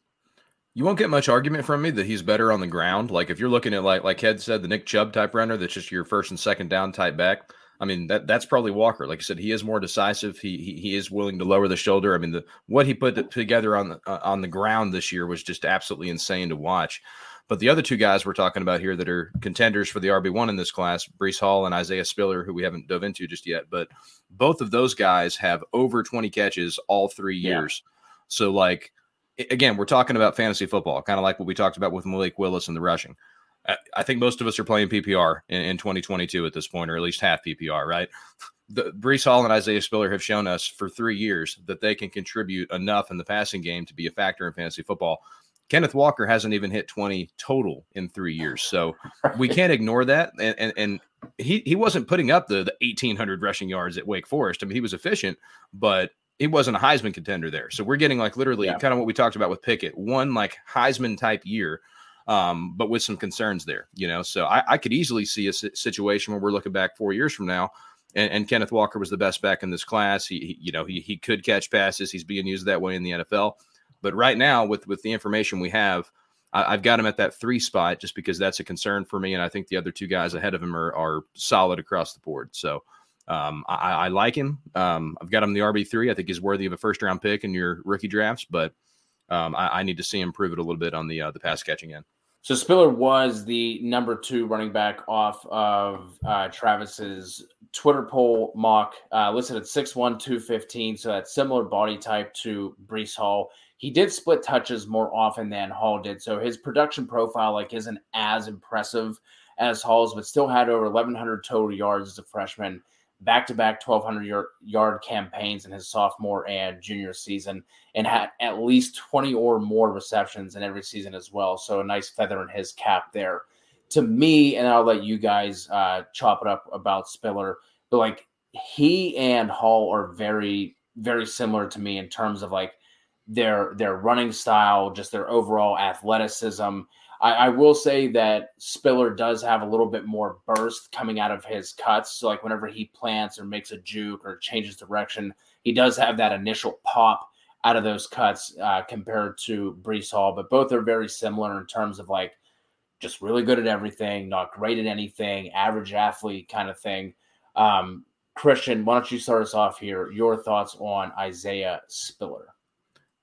You won't get much argument from me that he's better on the ground. Like if you're looking at like like Head said, the Nick Chubb type runner, that's just your first and second down type back. I mean that that's probably Walker. Like I said, he is more decisive. He he, he is willing to lower the shoulder. I mean the what he put together on the uh, on the ground this year was just absolutely insane to watch. But the other two guys we're talking about here that are contenders for the RB one in this class, Breece Hall and Isaiah Spiller, who we haven't dove into just yet, but both of those guys have over 20 catches all three Yeah. years. So like again, we're talking about fantasy football, kind of like what we talked about with Malik Willis and the rushing. I- think most of us are playing PPR in, in 2022 at this point, or at least half PPR, right? The Breece Hall and Isaiah Spiller have shown us for three years that they can contribute enough in the passing game to be a factor in fantasy football. Kenneth Walker hasn't even hit 20 total in three years. So we can't ignore that. And, and, and he, he wasn't putting up the, the 1,800 rushing yards at Wake Forest. I mean, he was efficient, but he wasn't a Heisman contender there. So we're getting like literally Yeah. kind of what we talked about with Pickett, one like Heisman type year, um, but with some concerns there, you know. So I, I could easily see a situation where we're looking back four years from now, and, and Kenneth Walker was the best back in this class. He, he you know, he he could catch passes. He's being used that way in the NFL. But right now, with with the information we have, I, I've got him at that three spot just because that's a concern for me, and I think the other two guys ahead of him are are solid across the board. So. Um, I, I like him. Um, I've got him the RB three. I think he's worthy of a first round pick in your rookie drafts, but um, I, I need to see him prove it a little bit on the uh, the pass catching end. So Spiller was the number two running back off of uh, Travis's Twitter poll mock, uh, listed at 6'1", 215, so that's similar body type to Breece Hall. He did split touches more often than Hall did, so his production profile like isn't as impressive as Hall's, but still had over 1,100 total yards as a freshman, back-to-back 1,200 yard, yard campaigns in his sophomore and junior season and had at least 20 or more receptions in every season as well. So a nice feather in his cap there. To me, and I'll let you guys uh, chop it up about Spiller, but like he and Hall are very, very similar to me in terms of like their their running style, just their overall athleticism. I, I will say that Spiller does have a little bit more burst coming out of his cuts. So like whenever he plants or makes a juke or changes direction, he does have that initial pop out of those cuts uh, compared to Breece Hall. But both are very similar in terms of like just really good at everything, not great at anything, average athlete kind of thing. Um, Christian, why don't you start us off here? Your thoughts on Isaiah Spiller?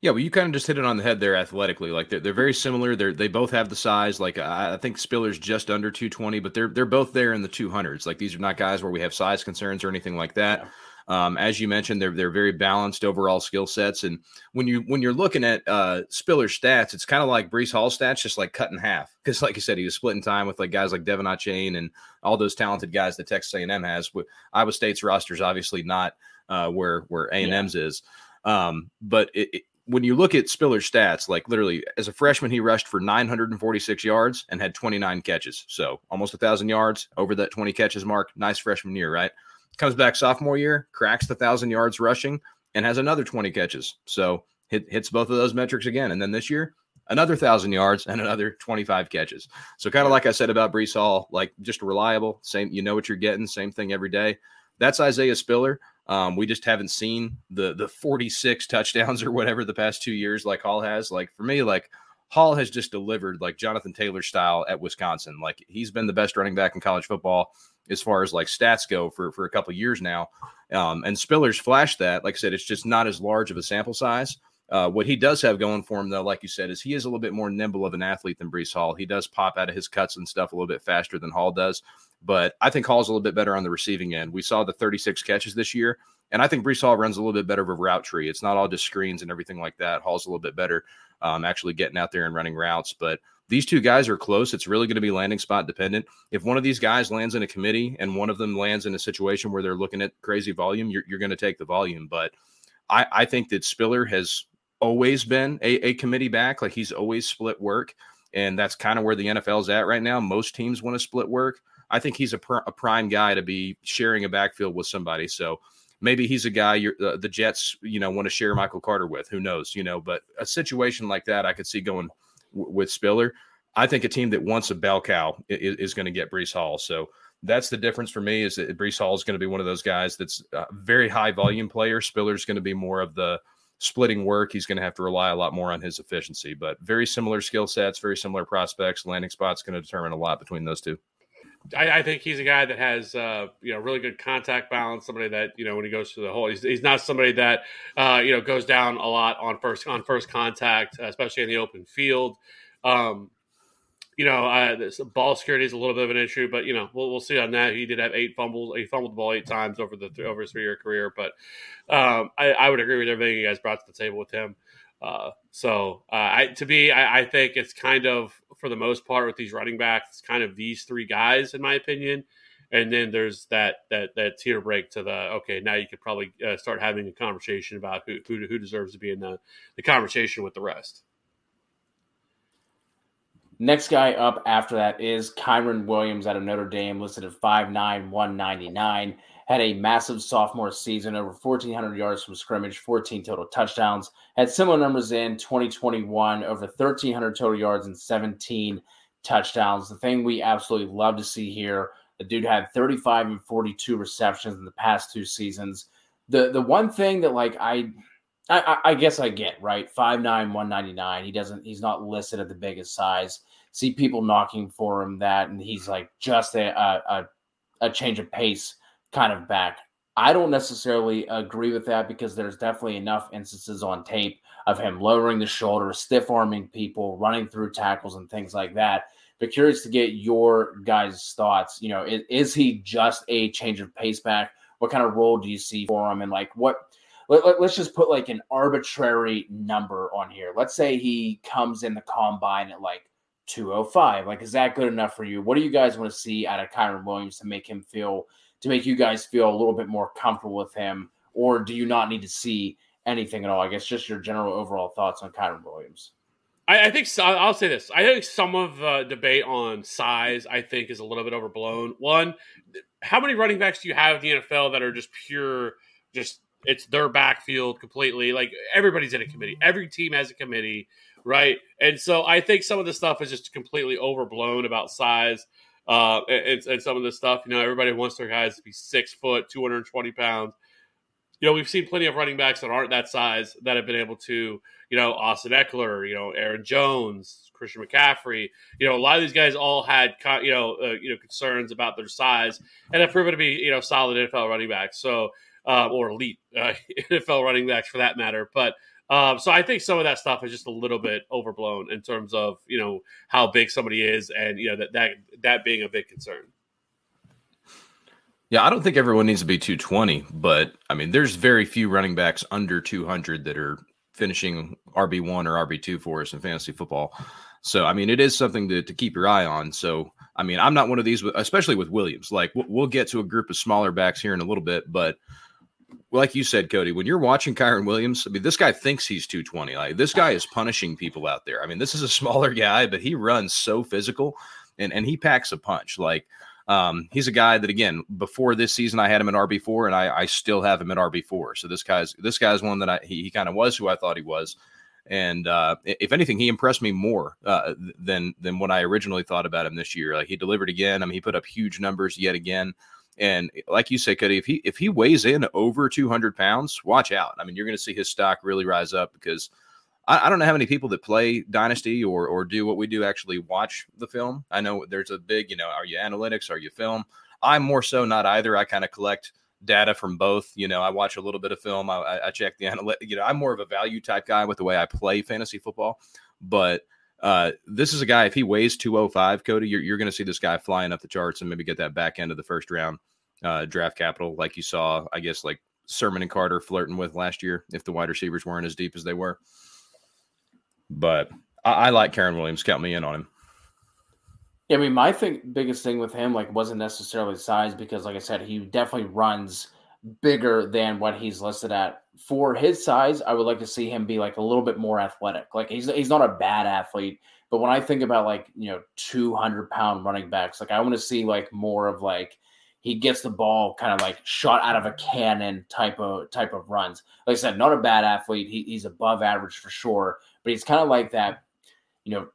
Yeah, well, you kind of just hit it on the head there athletically. Like they're, they're very similar. They're they both have the size. Like I, I think Spiller's just under 220, but they're they're both there in the 200s. Like these are not guys where we have size concerns or anything like that. Um, as you mentioned, they're they're very balanced overall skill sets. And when you when you're looking at uh, Spiller stats, it's kind of like Breece Hall stats, just like cut in half. Because like you said, he was splitting time with like guys like De'Von Achane and all those talented guys that Texas A&M has. Iowa State's roster is obviously not uh, where where A&M's yeah. is. Um, but it, it, when you look at Spiller's stats, like literally as a freshman, he rushed for 946 yards and had 29 catches. So almost a thousand yards over that 20 catches mark. Nice freshman year, right? Comes back sophomore year, cracks the thousand yards rushing, and has another 20 catches. So hit, hits both of those metrics again. And then this year, another thousand yards and another 25 catches. So kind of like I said about Breece Hall, like just reliable, same, you know what you're getting, same thing every day. That's Isaiah Spiller. Um, we just haven't seen the the 46 touchdowns or whatever the past two years like Hall has. Like for me, like Hall has just delivered like Jonathan Taylor style at Wisconsin. Like he's been the best running back in college football as far as like stats go for for a couple years now. Um, and Spiller's flashed that. Like I said, it's just not as large of a sample size. Uh, what he does have going for him, though, like you said, is he is a little bit more nimble of an athlete than Breece Hall. He does pop out of his cuts and stuff a little bit faster than Hall does. But I think Hall's a little bit better on the receiving end. We saw the 36 catches this year, and I think Breece Hall runs a little bit better of a route tree. It's not all just screens and everything like that. Hall's a little bit better um, actually getting out there and running routes. But these two guys are close. It's really going to be landing spot dependent. If one of these guys lands in a committee and one of them lands in a situation where they're looking at crazy volume, you're, you're going to take the volume. But I, I, think that Spiller has always been a, a committee back. Like he's always split work. And that's kind of where the NFL's at right now. Most teams want to split work. I think he's a, pr- a prime guy to be sharing a backfield with somebody. So maybe he's a guy uh, the Jets, you know, want to share Michael Carter with. Who knows, you know? But a situation like that, I could see going w- with Spiller. I think a team that wants a bell cow is, is going to get Breece Hall. So that's the difference for me. Is that Breece Hall is going to be one of those guys that's a very high volume player. Spiller's going to be more of the splitting work. He's going to have to rely a lot more on his efficiency. But very similar skill sets, very similar prospects. Landing spot's going to determine a lot between those two. I, I, think he's a guy that has uh, you know really good contact balance. Somebody that you know when he goes to the hole, he's, he's not somebody that uh, you know goes down a lot on first on first contact, especially in the open field. Um, you know, uh, this ball security is a little bit of an issue, but you know we'll, we'll see on that. He did have eight fumbles. He fumbled the ball eight times over the over his three year career, but um, I, I, would agree with everything you guys brought to the table with him. Uh, so uh, I, to me, I, I, think it's kind of for the most part with these running backs, it's kind of these three guys in my opinion. And then there's that that that tier break to the okay. Now you could probably uh, start having a conversation about who, who who deserves to be in the the conversation with the rest. Next guy up after that is Kyren Williams out of Notre Dame, listed at 5'9, 199 had a massive sophomore season, over 1,400 yards from scrimmage, 14 total touchdowns. Had similar numbers in 2021, over 1,300 total yards and 17 touchdowns. The thing we absolutely love to see here, the dude had 35 and 42 receptions in the past two seasons. The the one thing that like I I, I guess I get right, five nine one ninety nine. He doesn't he's not listed at the biggest size. See people knocking for him that, and he's like just a a, a change of pace kind of back. I don't necessarily agree with that because there's definitely enough instances on tape of him lowering the shoulder, stiff arming people, running through tackles, and things like that. But curious to get your guys' thoughts. You know, is, is he just a change of pace back? What kind of role do you see for him? And like, what? Let, let, let's just put like an arbitrary number on here. Let's say he comes in the combine at like 205. Like, is that good enough for you? What do you guys want to see out of Kyren Williams to make him feel to make you guys feel a little bit more comfortable with him, or do you not need to see anything at all? I guess just your general overall thoughts on Kyren Williams. I, I think so, I'll say this. I think some of the debate on size, I think, is a little bit overblown. One, how many running backs do you have in the NFL that are just pure, just it's their backfield completely? Like everybody's in a committee. Every team has a committee, right? And so I think some of the stuff is just completely overblown about size uh, and, and some of the stuff. You know, everybody wants their guys to be six foot, 220 pounds. You know, we've seen plenty of running backs that aren't that size that have been able to, you know, Austin Ekeler, you know, Aaron Jones, Christian McCaffrey. You know, a lot of these guys all had, you know, uh, you know, concerns about their size and have proven to be, you know, solid NFL running backs. So, uh, or elite uh, NFL running backs for that matter. But Um, so I think some of that stuff is just a little bit overblown in terms of you know how big somebody is, and you know that that that being a big concern. Yeah, I don't think everyone needs to be 220, but I mean, there's very few running backs under 200 that are finishing RB1 or RB2 for us in fantasy football. So, I mean, it is something to, to keep your eye on. So, I mean, I'm not one of these, especially with Williams. Like, we'll get to a group of smaller backs here in a little bit, but like you said, Cody, when you're watching Kyren Williams, I mean, this guy thinks he's 220. Like, this guy is punishing people out there. I mean, this is a smaller guy, but he runs so physical and, and he packs a punch. Like, um, he's a guy that again before this season I had him in RB four, and I, I, still have him in RB four. So this guy's this guy's one that I he, he kind of was who I thought he was, and uh, if anything, he impressed me more uh, than than what I originally thought about him this year. Like he delivered again. I mean, he put up huge numbers yet again. And eh, like you say, Cody, if he if he weighs in over 200 pounds, watch out. I mean, you're going to see his stock really rise up because I, I, don't know how many people that play Dynasty or or do what we do actually watch the film. I know there's a big, you know, are you analytics? Are you film? I'm more so not either. I kind of collect data from both. You know, I watch a little bit of film. I, I check the analytics. You know, I'm more of a value type guy with the way I play fantasy football. But uh, this is a guy. If he weighs 205, Cody, you're, you're going to see this guy flying up the charts and maybe get that back end of the first round uh, draft capital, like you saw. I guess like Sermon and Carter flirting with last year, if the wide receivers weren't as deep as they were. But I, I like Kyren Williams. Count me in on him. Yeah, I mean, my thing, biggest thing with him, like, wasn't necessarily size because, like I said, he definitely runs bigger than what he's listed at. For his size, I would like to see him be like a little bit more athletic. Like he's he's not a bad athlete, but when I think about like you know two hundred pound running backs, like I want to see like more of like he gets the ball kind of like shot out of a cannon type of type of runs. Like I said, not a bad athlete. He, he's above average for sure, but he's kind of like that, you know,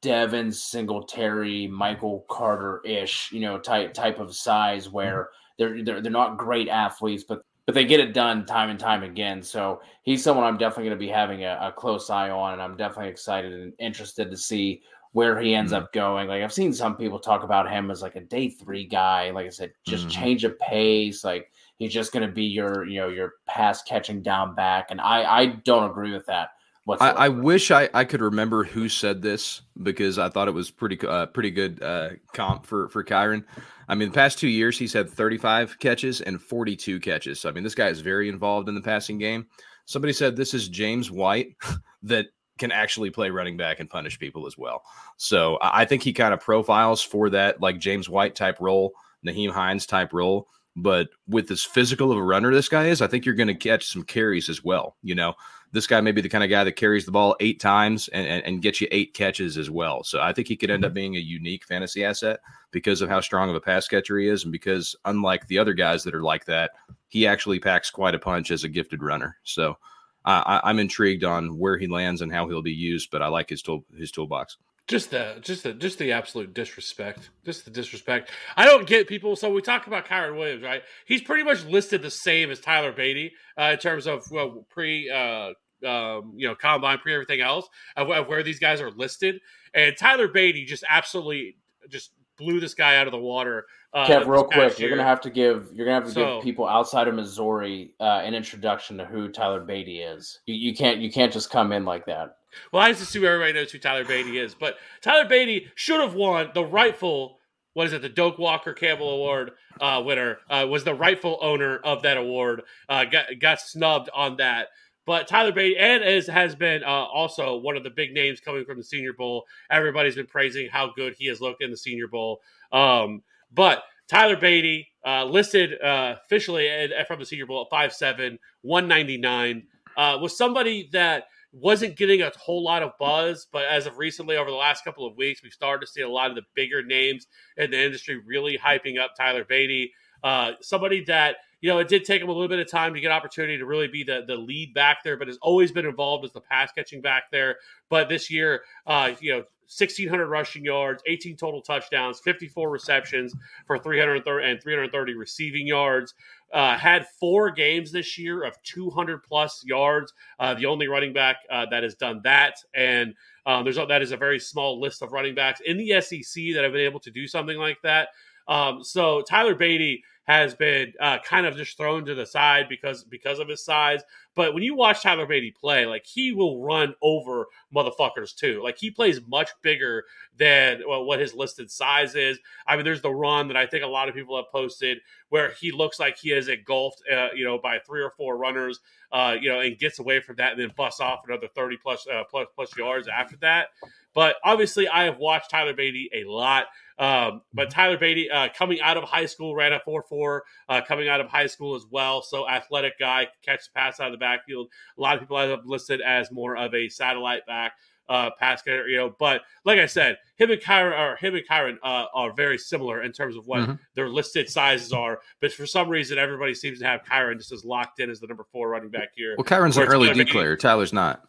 Devin Singletary, Michael Carter ish, you know, type type of size mm-hmm. where they're, they're they're not great athletes, but but they get it done time and time again. So he's someone I'm definitely going to be having a, a, close eye on, and I'm definitely excited and interested to see where he ends mm-hmm. up going. Like I've seen some people talk about him as like a day three guy. Like I said, just mm-hmm. change of pace. Like he's just going to be your you know your pass catching down back, and I I don't agree with that. I, I, wish I, I could remember who said this because I thought it was pretty uh, pretty good uh, comp for for Kyren. I mean, the past two years he's had 35 catches and 42 catches. So I mean, this guy is very involved in the passing game. Somebody said this is James White that can actually play running back and punish people as well. So I think he kind of profiles for that like James White type role, Nyheim Hines type role. But with as physical of a runner this guy is, I think you're going to catch some carries as well. You know, this guy may be the kind of guy that carries the ball eight times and, and, and gets you eight catches as well. So I think he could end up mm-hmm. being a unique fantasy asset because of how strong of a pass catcher he is. And because, unlike the other guys that are like that, he actually packs quite a punch as a gifted runner. So I, I'm intrigued on where he lands and how he'll be used, but I like his tool, his toolbox just the just the just the absolute disrespect just the disrespect i don't get people so we talk about kyren williams right he's pretty much listed the same as tyler Badie uh, in terms of well, pre uh, um, you know combine pre everything else of, of, where these guys are listed and tyler Badie just absolutely just blew this guy out of the water uh, Kev, real quick, year. you're gonna have to give you're gonna have to so, give people outside of Missouri uh, an introduction to who Tyler Badie is. You, you can't you can't just come in like that. Well, I just assume everybody knows who Tyler Badie is, but Tyler Badie should have won the rightful what is it, the Doak Walker Campbell Award uh, winner, uh, was the rightful owner of that award, uh, got, got snubbed on that. But Tyler Badie, and is, has been uh, also one of the big names coming from the Senior Bowl. Everybody's been praising how good he has looked in the Senior Bowl. Um, but Tyler Badie uh, listed uh, officially from the Senior Bowl at 5'7, 199, was somebody that – wasn't getting a whole lot of buzz, but as of recently, over the last couple of weeks, we've started to see a lot of the bigger names in the industry really hyping up Tyler Badie, Uh, somebody that you know it did take him a little bit of time to get opportunity to really be the the lead back there, but has always been involved as the pass catching back there. But this year, uh, you know, 1,600 rushing yards, 18 total touchdowns, 54 receptions for 330 and 330 receiving yards. Uh, had four games this year of 200 plus yards. Uh, the only running back uh, that has done that, and um, there's that is a very small list of running backs in the SEC that have been able to do something like that. Um, so Tyler Badie has been uh, kind of just thrown to the side because because of his size. But when you watch Tyler Badie play, like he will run over motherfuckers too. Like he plays much bigger than well, what his listed size is. I mean, there's the run that I think a lot of people have posted where he looks like he is engulfed, uh, you know, by three or four runners, uh, you know, and gets away from that and then busts off another 30 plus, uh, plus, plus yards after that. But obviously, I have watched Tyler Badie a lot. Um, but Tyler Badie, uh, coming out of high school, ran a 4 4, uh, coming out of high school as well. So, athletic guy, catch the pass out of the backfield. A lot of people have listed as more of a satellite back. Uh, pass catcher, you know, but like I said, him and Kyren are him and Kyren uh, are very similar in terms of what mm-hmm. their listed sizes are. But for some reason, everybody seems to have Kyren just as locked in as the number four running back here. Well, Kyren's an early declare. Tyler's not.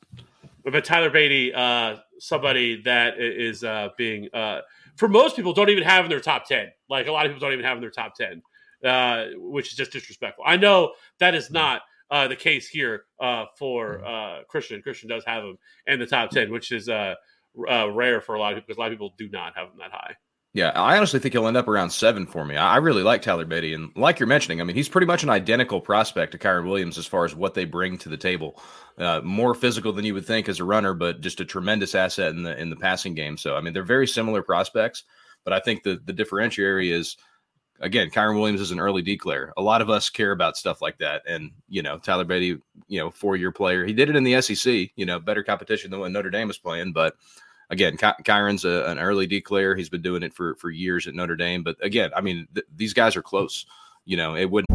But Tyler Badie, uh, somebody that is uh, being uh, for most people don't even have in their top 10 like a lot of people don't even have in their top 10 uh, which is just disrespectful. I know that is not uh, the case here uh, for uh, christian. Christian does have him in the top 10 which is uh, uh, rare for a lot of people because a lot of people do not have him that high yeah, I honestly think he'll end up around seven for me. I really like Tyler Badie, and like you're mentioning, I mean, he's pretty much an identical prospect to Kyren Williams as far as what they bring to the table. Uh, more physical than you would think as a runner, but just a tremendous asset in the in the passing game. So, I mean, they're very similar prospects, but I think the the differentiary is again, Kyren Williams is an early declare. A lot of us care about stuff like that, and you know, Tyler Badie, you know, four year player, he did it in the SEC. You know, better competition than what Notre Dame was playing, but again, Ky- Kyren's a, an early declare. He's been doing it for for years at Notre Dame. But again, I mean, th- these guys are close. You know, it wouldn't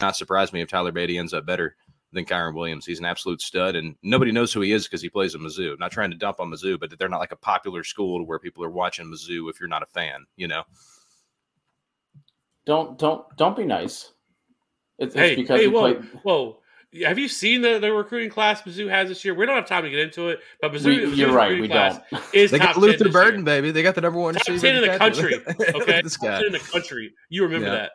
not surprise me if Tyler Badie ends up better than Kyren Williams. He's an absolute stud, and nobody knows who he is because he plays at Mizzou. not trying to dump on Mizzou, but they're not like a popular school to where people are watching Mizzou if you're not a fan, you know. Don't don't don't be nice. It's, hey, it's because hey, whoa, played... whoa. Have you seen the, the recruiting class Mizzou has this year? We don't have time to get into it, but Mizzou, we, you're right. We don't. Is they got Luther Burden, baby. They got the number one top ten in the country. Okay, this guy. in the country. You remember yeah. that?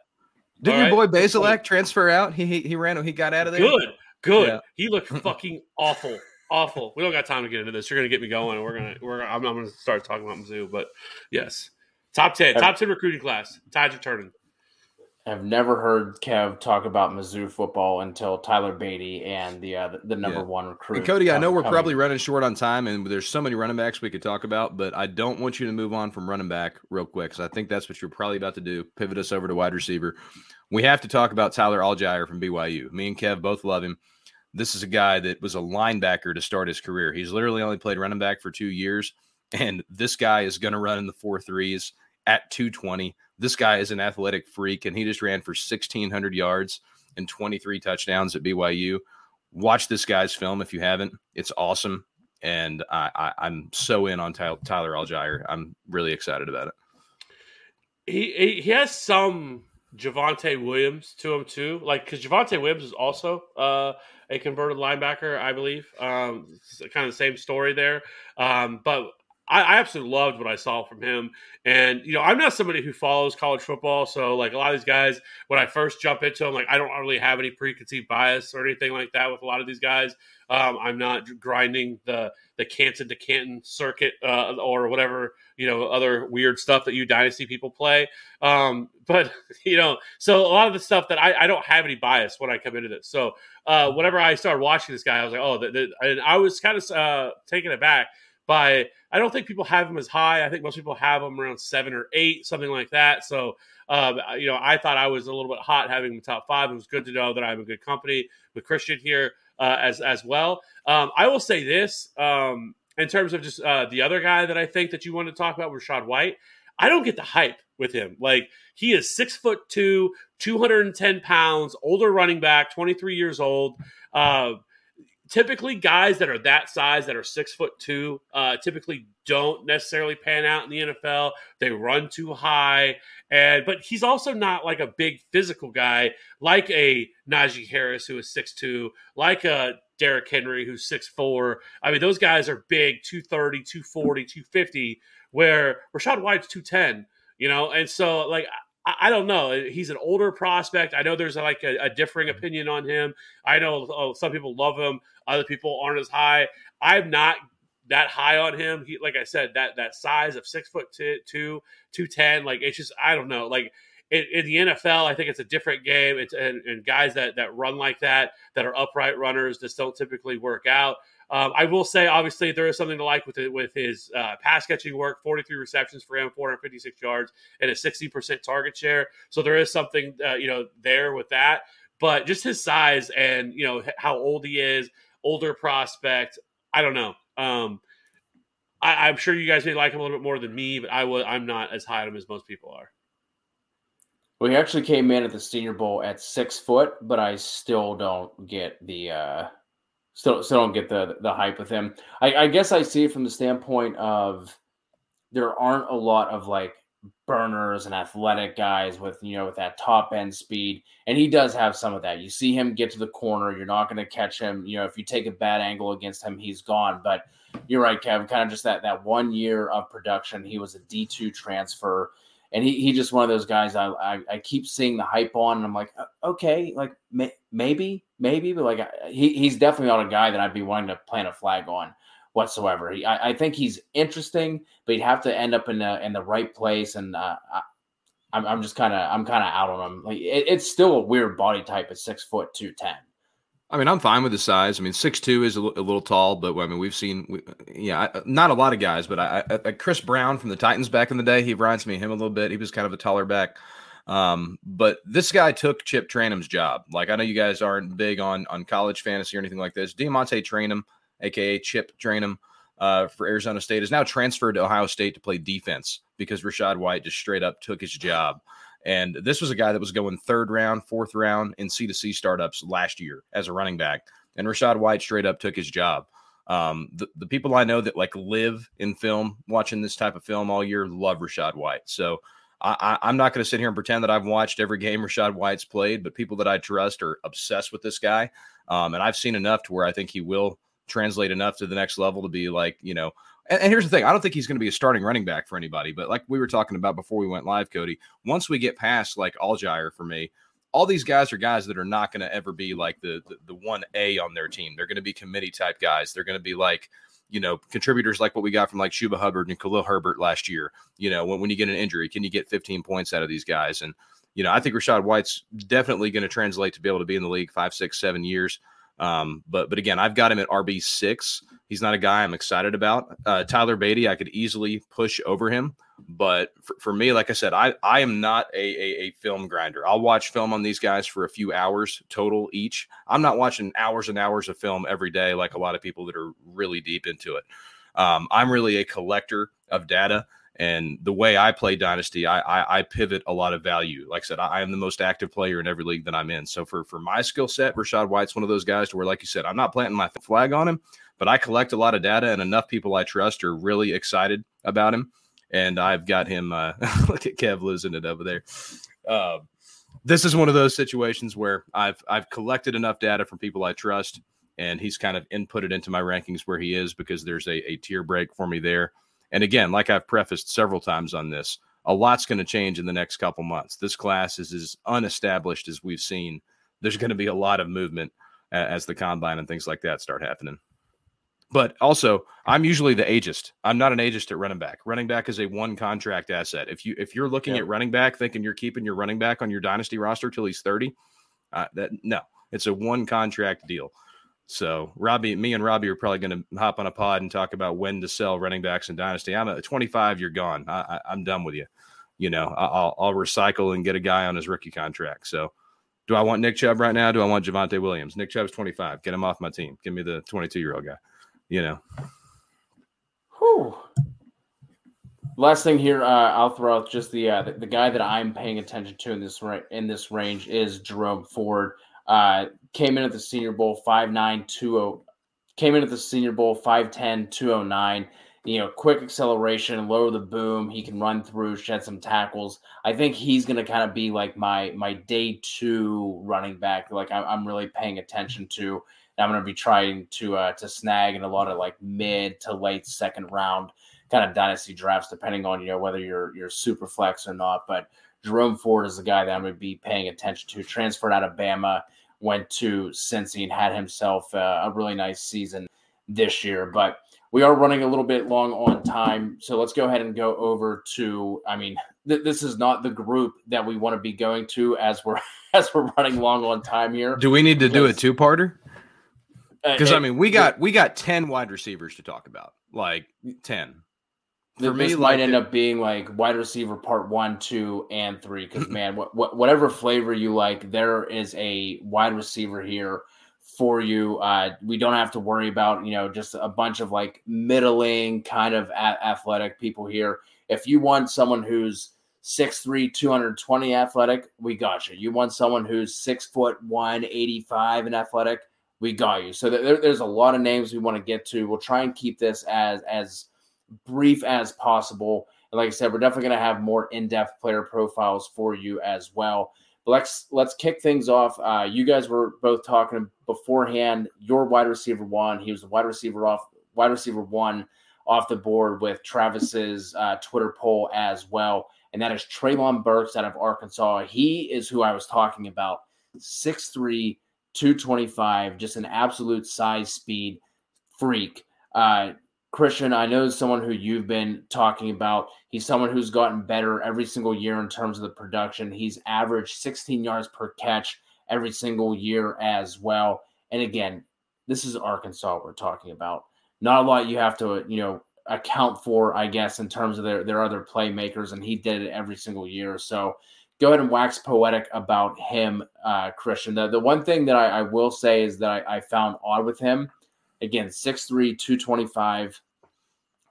Didn't All your right? boy Bazelak transfer out? He, he he ran. He got out of there. Good, good. Yeah. He looked fucking awful, awful. We don't got time to get into this. You're gonna get me going. We're gonna we're I'm, I'm gonna start talking about Mizzou. But yes, top ten, top ten recruiting class. Tides are turning. I've never heard Kev talk about Mizzou football until Tyler Badie and the uh, the, number yeah. one recruit. And Cody, I know we're coming. probably running short on time, and there's so many running backs we could talk about, but I don't want you to move on from running back real quick because I think that's what you're probably about to do. Pivot us over to wide receiver. We have to talk about Tyler Allgeier from BYU. Me and Kev both love him. This is a guy that was a linebacker to start his career. He's literally only played running back for two years, and this guy is going to run in the four threes at 220 this guy is an athletic freak, and he just ran for 1,600 yards and 23 touchdowns at BYU. Watch this guy's film if you haven't. It's awesome. And I, am so in on Tyler, Tyler Allgeier. I'm really excited about it. He, he has some Javonte Williams to him too. Like because Javonte Williams is also uh, a converted linebacker, I believe. Um, kind of the same story there. Um, but I, I, absolutely loved what I saw from him. And, you know, I'm not somebody who follows college football. So, like, a lot of these guys, when I first jump into them, like, I don't really have any preconceived bias or anything like that with a lot of these guys. Um, I'm not grinding the the Canton to Canton circuit uh, or whatever, you know, other weird stuff that you dynasty people play. Um, but, you know, so a lot of the stuff that I, I don't have any bias when I come into this. So, uh, whenever I started watching this guy, I was like, oh, the, the, and I was kind of uh, taken aback by I don't think people have him as high. I think most people have him around seven or eight, something like that. So, um, you know, I thought I was a little bit hot having him top five. It was good to know that I'm in good company with Christian here uh, as as well. Um, I will say this um, in terms of just uh, the other guy that I think that you want to talk about, Rachaad White. I don't get the hype with him. Like he is six foot two, 210 pounds, older running back, 23 years old. Uh, typically guys that are that size that are six foot two uh, typically don't necessarily pan out in the NFL. They run too high, and but he's also not like a big physical guy like a Najee Harris who is six two, like a Derrick Henry who's six four. I mean, those guys are big, 230, 240, 250, where Rachaad White's 210, you know, and so like I, don't know. He's an older prospect. I know there's like a, a differing mm-hmm. opinion on him. I know oh, some people love him, other people aren't as high. I'm not that high on him. He, like I said, that that size of six foot two, two, two ten. Like it's just I don't know. Like in, in, the NFL, I think it's a different game. It's and, and, guys that that run like that, that are upright runners, just don't typically work out. Um, I will say, obviously, there is something to like with it, with his uh, pass catching work. Forty three receptions for him, four hundred fifty six yards, and a sixty percent target share. So there is something uh, you know there with that. But just his size and you know how old he is, older prospect. I don't know. Um, I, am sure you guys may like him a little bit more than me, but I was I'm not as high on him as most people are. Well, he actually came in at the Senior Bowl at six foot, but I still don't get the uh, still still don't get the the hype with him. I, I guess I see it from the standpoint of there aren't a lot of like burners and athletic guys with you know with that top end speed and he does have some of that. You see him get to the corner you're not going to catch him you know if you take a bad angle against him he's gone. But you're right kevin kind of just that that one year of production he was a d2 transfer and he, he just one of those guys I, I, I keep seeing the hype on and i'm like okay like may, maybe maybe but like he, he's definitely not a guy that i'd be wanting to plant a flag on whatsoever. He, I, I, think he's interesting, but he'd have to end up in the in the right place. And uh, I, I'm, I'm just kind of I'm kind of out on him. Like it, it's still a weird body type at six foot two ten. I mean, I'm fine with the size. I mean, six two is a, l- a little tall, but I mean, we've seen, we, yeah, I, not a lot of guys, but I, I, Chris Brown from the Titans back in the day, he reminds me of him a little bit. He was kind of a taller back. Um, but this guy took Chip Trayanum's job. Like I know you guys aren't big on on college fantasy or anything like this. DeaMonte Trayanum aka Chip Trayanum, uh, for Arizona State, is now transferred to Ohio State to play defense because Rachaad White just straight up took his job. And this was a guy that was going third round, fourth round in C2C startups last year as a running back. And Rachaad White straight up took his job. Um, the, the people I know that like live in film, watching this type of film all year, love Rachaad White. So I, am not going to sit here and pretend that I've watched every game Rachaad White's played, but people that I trust are obsessed with this guy. Um, and I've seen enough to where I think he will translate enough to the next level to be like, you know, and, and here's the thing I don't think he's going to be a starting running back for anybody, but like we were talking about before we went live, Cody, once we get past like Allgeier for me, all these guys are guys that are not going to ever be like the, the, the one A on their team. They're going to be committee type guys. They're going to be like, you know, contributors like what we got from like Chuba Hubbard and Khalil Herbert last year. You know, when, when you get an injury, can you get 15 points out of these guys? And, you know, I think Rachaad White's definitely going to translate to be able to be in the league five, six, seven years. Um, but but again, I've got him at RB six. He's not a guy I'm excited about. Uh, Tyler Badie, I could easily push over him, but for, for me, like I said, I I am not a, a, a film grinder. I'll watch film on these guys for a few hours total each. I'm not watching hours and hours of film every day like a lot of people that are really deep into it. Um, I'm really a collector of data. And the way I play Dynasty, I, I, I pivot a lot of value. Like I said, I, I, am the most active player in every league that I'm in. So for for my skill set, Rachaad White's one of those guys to where, like you said, I'm not planting my flag on him, but I collect a lot of data, and enough people I trust are really excited about him. And I've got him. Uh, look at Kev losing it over there. Uh, this is one of those situations where I've I've collected enough data from people I trust, and he's kind of inputted into my rankings where he is because there's a, a tier break for me there. And again, like I've prefaced several times on this, a lot's going to change in the next couple months. This class is as unestablished as we've seen. There's going to be a lot of movement as the combine and things like that start happening. But also, I'm usually the ageist. I'm not an ageist at running back. Running back is a one contract asset. If you if you're looking yeah. at running back thinking you're keeping your running back on your dynasty roster till he's 30, uh, that no, it's a one contract deal. So Robbie, me and Robbie are probably going to hop on a pod and talk about when to sell running backs in dynasty. I'm at 25. You're gone. I, am done with you. You know, I'll, I'll recycle and get a guy on his rookie contract. So, do I want Nick Chubb right now? Do I want Javonte Williams? Nick Chubb's 25. Get him off my team. Give me the 22 year old guy. You know. Whew. Last thing here, uh, I'll throw out just the, uh, the, the guy that I'm paying attention to in this ra- in this range is Jerome Ford. Uh, came in at the Senior Bowl 5'9", came in at the Senior Bowl 5'10, 209. You know, quick acceleration, lower the boom. He can run through, shed some tackles. I think he's going to kind of be like my my day two running back. Like I'm, I'm really paying attention to. I'm going to be trying to uh, to snag in a lot of like mid to late second round kind of dynasty drafts, depending on you know whether you're you're super flex or not. But Jerome Ford is the guy that I'm going to be paying attention to. Transferred out of Bama, went to Cincy and had himself uh, a really nice season this year. But we are running a little bit long on time, so let's go ahead and go over to. I mean, th- this is not the group that we want to be going to as we're as we're running long on time here. Do we need to do a two parter? Because Uh, I mean, we got we got ten wide receivers to talk about, like ten. For For me, this like, might end up being like wide receiver part one, two, and three. Because man, what, what whatever flavor you like, there is a wide receiver here for you. Uh, we don't have to worry about you know just a bunch of like middling kind of a- athletic people here. If you want someone who's 6'3", 220 athletic, we got you. You want someone who's six foot one, 85 and athletic, we got you. So there, there's a lot of names we want to get to. We'll try and keep this as as brief as possible. And like I said, we're definitely going to have more in-depth player profiles for you as well. But let's let's kick things off. Uh, you guys were both talking beforehand. Your wide receiver one, he was the wide receiver off wide receiver one off the board with Travis's uh, Twitter poll as well, and that is Treylon Burks out of Arkansas. He is who I was talking about. 6'3", 225, just an absolute size speed freak. Uh, Christian, I know someone who you've been talking about. He's someone who's gotten better every single year in terms of the production. He's averaged 16 yards per catch every single year as well. And again, this is Arkansas we're talking about. Not a lot you have to, you know, account for, I guess, in terms of their, their other playmakers, and he did it every single year. So go ahead and wax poetic about him, uh, Christian. The, the one thing that I, I will say is that I, I found odd with him, again, 6'3, 225,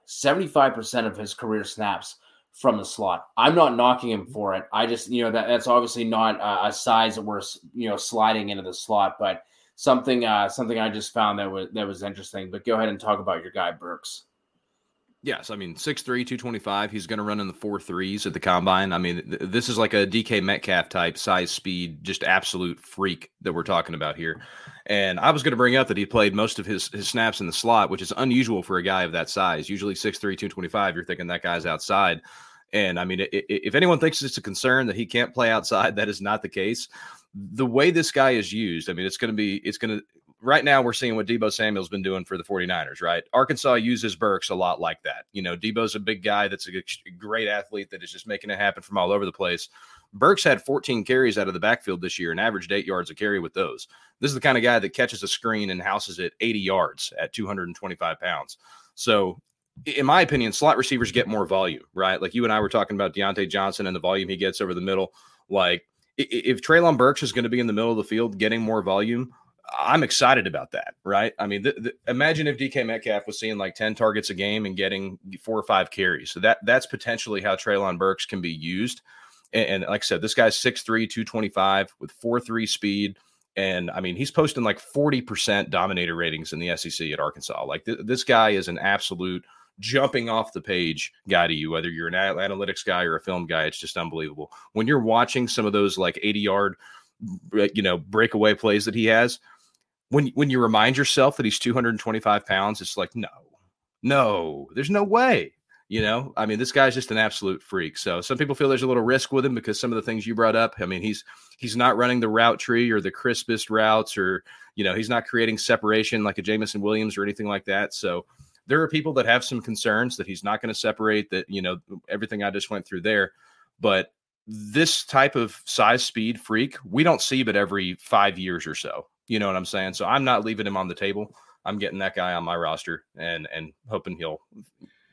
75% of his career snaps from the slot. I'm not knocking him for it. I just, you know, that that's obviously not a, a size that we're, you know, sliding into the slot, but something, uh, something I just found that was, that was interesting, but go ahead and talk about your guy Burks. Yes, I mean 6'3", 225. He's going to run in the four threes at the combine. I mean, th- this is like a DK Metcalf type size, speed, just absolute freak that we're talking about here. And I was going to bring up that he played most of his his snaps in the slot, which is unusual for a guy of that size. Usually 6'3", 225. You're thinking that guy's outside. And I mean, i- i- if anyone thinks it's a concern that he can't play outside, that is not the case. The way this guy is used, I mean, it's going to be, it's going to, right now we're seeing what Deebo Samuel's been doing for the 49ers, right? Arkansas uses Burks a lot like that. You know, Deebo's a big guy that's a great athlete that is just making it happen from all over the place. Burks had 14 carries out of the backfield this year and averaged eight yards a carry with those. This is the kind of guy that catches a screen and houses it 80 yards at 225 pounds. So, in my opinion, slot receivers get more volume, right? Like you and I were talking about Diontae Johnson and the volume he gets over the middle. Like, if Treylon Burks is going to be in the middle of the field getting more volume, I'm excited about that, right? I mean, th- th- imagine if DK Metcalf was seeing like 10 targets a game and getting four or five carries. So that that's potentially how Treylon Burks can be used. And, and like I said, this guy's 6'3, 225 with 4'3 speed. And I mean, he's posting like 40% dominator ratings in the SEC at Arkansas. Like th- this guy is an absolute jumping off the page guy to you, whether you're an analytics guy or a film guy. It's just unbelievable. When you're watching some of those like 80 yard, you know, breakaway plays that he has, when when you remind yourself that he's 225 pounds, it's like, no, no, there's no way. You know, I mean, this guy's just an absolute freak. So some people feel there's a little risk with him because some of the things you brought up. I mean, he's he's not running the route tree or the crispest routes, or you know, he's not creating separation like a Jameson Williams or anything like that. So there are people that have some concerns that he's not going to separate that, you know, everything I just went through there. But this type of size speed freak, we don't see but every five years or so. You know what I'm saying? So I'm not leaving him on the table. I'm getting that guy on my roster and and hoping he'll,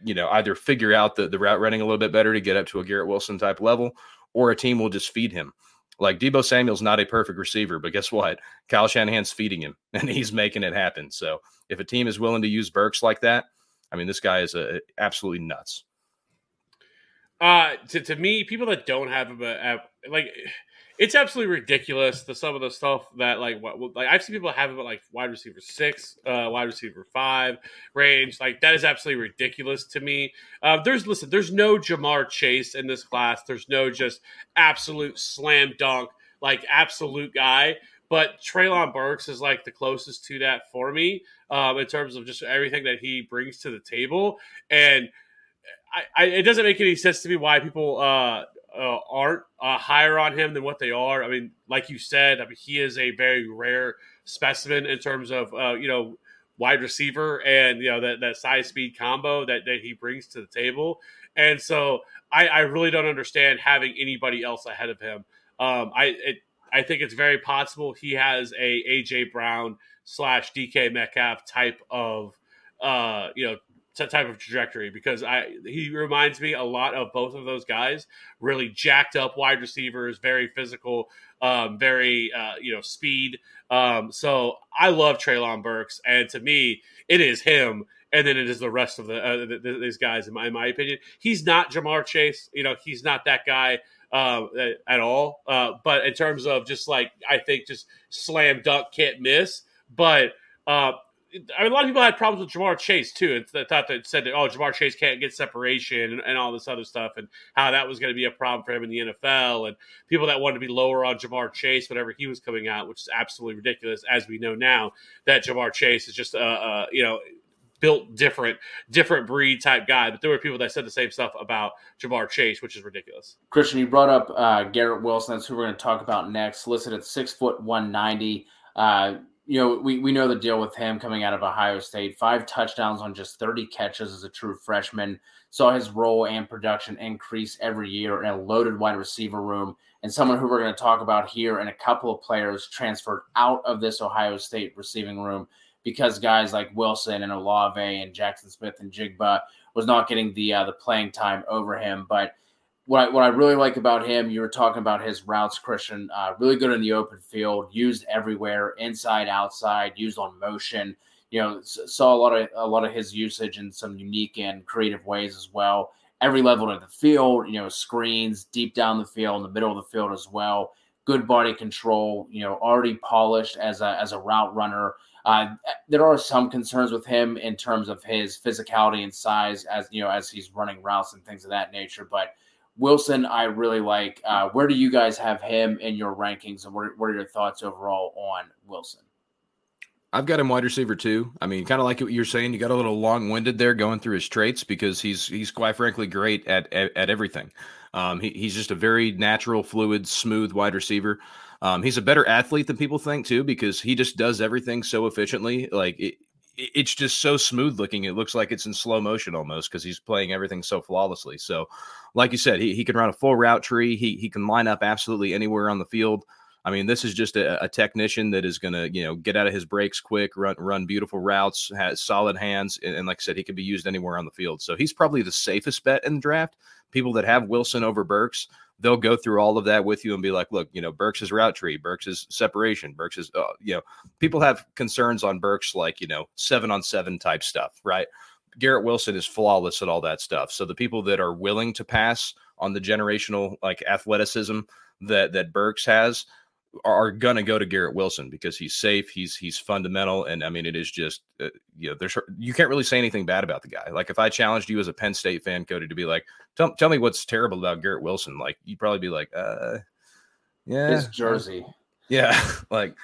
you know, either figure out the, the route running a little bit better to get up to a Garrett Wilson type level, or a team will just feed him. Like Deebo Samuel's not a perfect receiver, but guess what? Kyle Shanahan's feeding him and he's making it happen. So if a team is willing to use Burks like that, I mean, this guy is a, absolutely nuts. Uh, to, to me, people that don't have him, uh, uh, like, it's absolutely ridiculous. The some of the stuff that like what like I've seen people have at like wide receiver six, uh, wide receiver five range. Like that is absolutely ridiculous to me. Uh, there's listen, there's no Ja'Marr Chase in this class. There's no just absolute slam dunk like absolute guy. But Treylon Burks is like the closest to that for me um, in terms of just everything that he brings to the table. And I, I, it doesn't make any sense to me why people uh, uh, aren't uh, higher on him than what they are. I mean, like you said, I mean he is a very rare specimen in terms of uh, you know wide receiver and you know that that size speed combo that that he brings to the table. And so I, I really don't understand having anybody else ahead of him. Um, I it, I think it's very possible he has a AJ Brown slash DK Metcalf type of uh, you know type of trajectory because I he reminds me a lot of both of those guys. Really jacked up wide receivers, very physical, um, very uh, you know speed. Um, so I love Treylon Burks, and to me, it is him. And then it is the rest of the, uh, the, the these guys, in my, in my, opinion. He's not Ja'Marr Chase. You know, he's not that guy uh, at all. Uh, but in terms of just like, I think just slam dunk, can't miss. But uh, I mean, a lot of people had problems with Ja'Marr Chase too, they thought that said that oh Ja'Marr Chase can't get separation and, and, all this other stuff, and how that was going to be a problem for him in the NFL, and people that wanted to be lower on Ja'Marr Chase whenever he was coming out, which is absolutely ridiculous, as we know now that Ja'Marr Chase is just a, a you know built different, different breed type guy. But there were people that said the same stuff about Ja'Marr Chase, which is ridiculous. Christian, you brought up uh, Garrett Wilson. That's who we're going to talk about next. Listed at six foot one ninety. Uh, you know, we, we know the deal with him coming out of Ohio State. Five touchdowns on just 30 catches as a true freshman. Saw his role and production increase every year in a loaded wide receiver room. And someone who we're going to talk about here and a couple of players transferred out of this Ohio State receiving room because guys like Wilson and Olave and Jaxon Smith-Njigba was not getting the uh, the playing time over him. But what I, what I really like about him, you were talking about his routes, Christian. Uh, really good in the open field, used everywhere, inside, outside, used on motion. You know, saw a lot of a lot of his usage in some unique and creative ways as well. Every level of the field, you know, screens deep down the field, in the middle of the field as well. Good body control. You know, already polished as a as a route runner. Uh, there are some concerns with him in terms of his physicality and size, as you know, as he's running routes and things of that nature. But Wilson, I really like. Uh, where do you guys have him in your rankings, and what, what are your thoughts overall on Wilson? I've got him wide receiver too. I mean, kind of like what you're saying. You got a little long winded there going through his traits because he's he's quite frankly great at at, at everything. Um, he, he's just a very natural, fluid, smooth wide receiver. Um, he's a better athlete than people think too because he just does everything so efficiently. Like it, it's just so smooth looking. It looks like it's in slow motion almost because he's playing everything so flawlessly. So, like you said, he, he can run a full route tree. He he can line up absolutely anywhere on the field. I mean, this is just a, a technician that is going to, you know, get out of his breaks quick, run run beautiful routes, has solid hands, and, and, like I said, he can be used anywhere on the field. So he's probably the safest bet in the draft. People that have Wilson over Burks, they'll go through all of that with you and be like, look, you know, Burks is route tree, Burks is separation, Burks is, uh, you know, people have concerns on Burks like, you know, seven on seven type stuff, right? Garrett Wilson is flawless at all that stuff. So the people that are willing to pass on the generational like athleticism that that Burks has, are going to go to Garrett Wilson because he's safe, he's he's fundamental, and I mean it is just uh, you know there's you can't really say anything bad about the guy. Like if I challenged you as a Penn State fan, Cody, to be like, tell tell me what's terrible about Garrett Wilson, like you'd probably be like, uh, yeah, his jersey, yeah, like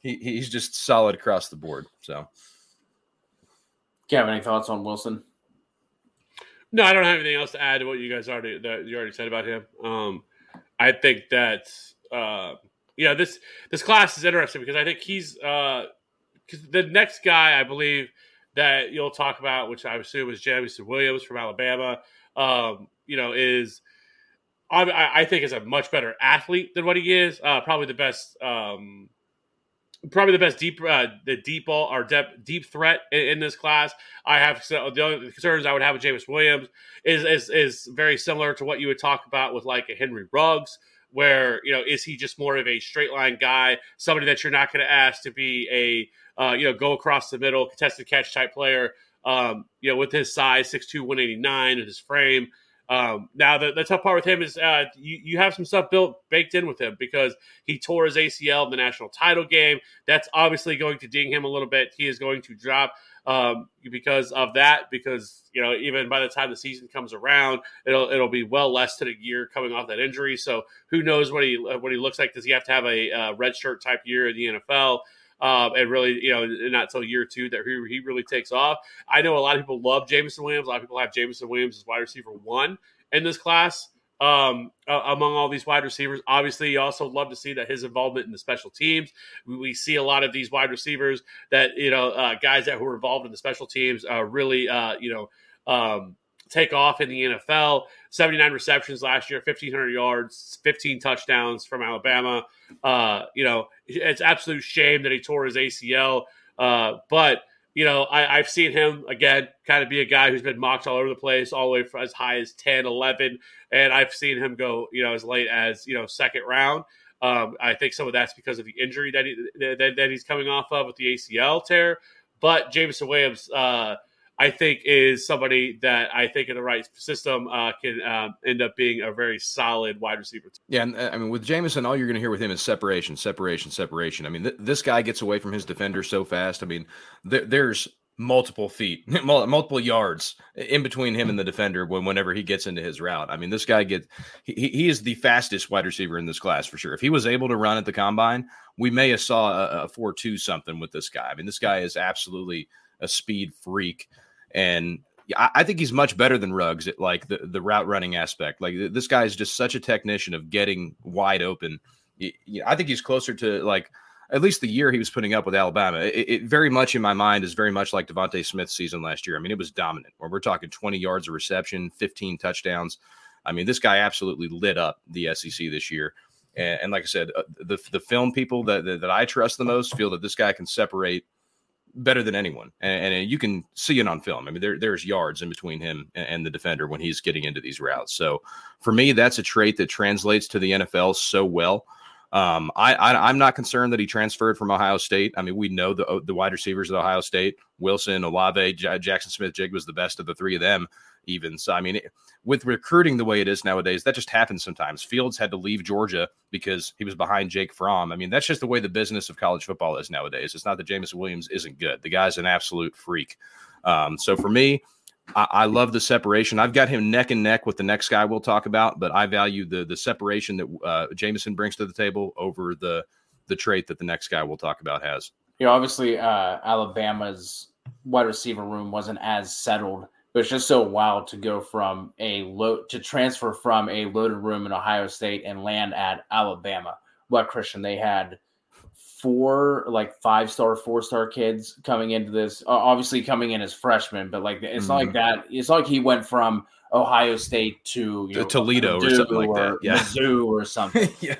he he's just solid across the board. So, do you have any thoughts on Wilson? No, I don't have anything else to add to what you guys already that you already said about him. Um, I think that. Uh, you know this this class is interesting because I think he's uh the next guy I believe that you'll talk about, which I assume is Jameson Williams from Alabama, um, you know, is I, I think is a much better athlete than what he is. Uh, probably the best, um, probably the best deep, uh, the deep ball or deep, deep threat in, in, this class. I have so the only concerns I would have with James Williams is, is is very similar to what you would talk about with like a Henry Ruggs where you know is he just more of a straight line guy, somebody that you're not going to ask to be a uh, you know go across the middle contested catch type player. Um, you know, with his size 6'2", 189 and his frame, Um, now the, the tough part with him is uh, you, you have some stuff built baked in with him because he tore his ACL in the national title game. That's obviously going to ding him a little bit. He is going to drop um, because of that. Because you know, even by the time the season comes around, it'll it'll be well less than a year coming off that injury. So who knows what he what he looks like? Does he have to have a uh, red shirt type year in the NFL? Um, and really, you know, not until year two that he, he really takes off. I know a lot of people love Jameson Williams. A lot of people have Jameson Williams as wide receiver one in this class um, uh, among all these wide receivers. Obviously, you also love to see that his involvement in the special teams. We, we see a lot of these wide receivers that you know uh, guys that who are involved in the special teams uh, really uh, you know um, take off in the NFL. 79 receptions last year, 1,500 yards, 15 touchdowns from Alabama. Uh, you know, it's absolute shame that he tore his ACL. Uh, but, you know, I, have seen him, again, kind of be a guy who's been mocked all over the place, all the way from as high as 10, 11. And I've seen him go, you know, as late as, you know, second round. Um, I think some of that's because of the injury that, he, that, that he's coming off of with the ACL tear. But Jameson Williams, uh, I think is somebody that I think in the right system uh, can uh, end up being a very solid wide receiver. Yeah, and uh, I mean with Jameson, all you're going to hear with him is separation, separation, separation. I mean, th- this guy gets away from his defender so fast. I mean, th- there's multiple feet, multiple yards in between him and the defender when whenever he gets into his route. I mean, this guy gets he, he is the fastest wide receiver in this class for sure. If he was able to run at the combine, we may have saw a, a four two something with this guy. I mean, this guy is absolutely a speed freak. And I think he's much better than Ruggs at like the, the route running aspect. Like this guy is just such a technician of getting wide open. I think he's closer to like at least the year he was putting up with Alabama. It, it very much in my mind is very much like DeVonta Smith's season last year. I mean, it was dominant. We're talking 20 yards of reception, 15 touchdowns. I mean, this guy absolutely lit up the SEC this year. And, and like I said, uh, the the film people that, that that I trust the most feel that this guy can separate better than anyone, and, and, you can see it on film. I mean, there, there's yards in between him and, and the defender when he's getting into these routes. So for me, that's a trait that translates to the NFL so well. Um, I, I am not concerned that he transferred from Ohio State. I mean, we know the the wide receivers of Ohio State: Wilson, Olave, J- Jaxon Smith-Njigba was the best of the three of them. Even so, I mean, it, with recruiting the way it is nowadays, that just happens sometimes. Fields had to leave Georgia because he was behind Jake Fromm. I mean, that's just the way the business of college football is nowadays. It's not that Jameson Williams isn't good. The guy's an absolute freak. Um, so for me, I, I, love the separation. I've got him neck and neck with the next guy we'll talk about, but I value the the separation that uh, Jameson brings to the table over the the trait that the next guy we'll talk about has. You know, obviously, uh, Alabama's wide receiver room wasn't as settled, but it's just so wild to go from a load to transfer from a loaded room in Ohio State and land at Alabama. What Christian they had four like five star, four star kids coming into this. obviously coming in as freshmen, but like it's mm-hmm. not like mm-hmm. that. It's not like he went from Ohio State to you know, Toledo or something like that. Yeah, Mizzou or something. yeah.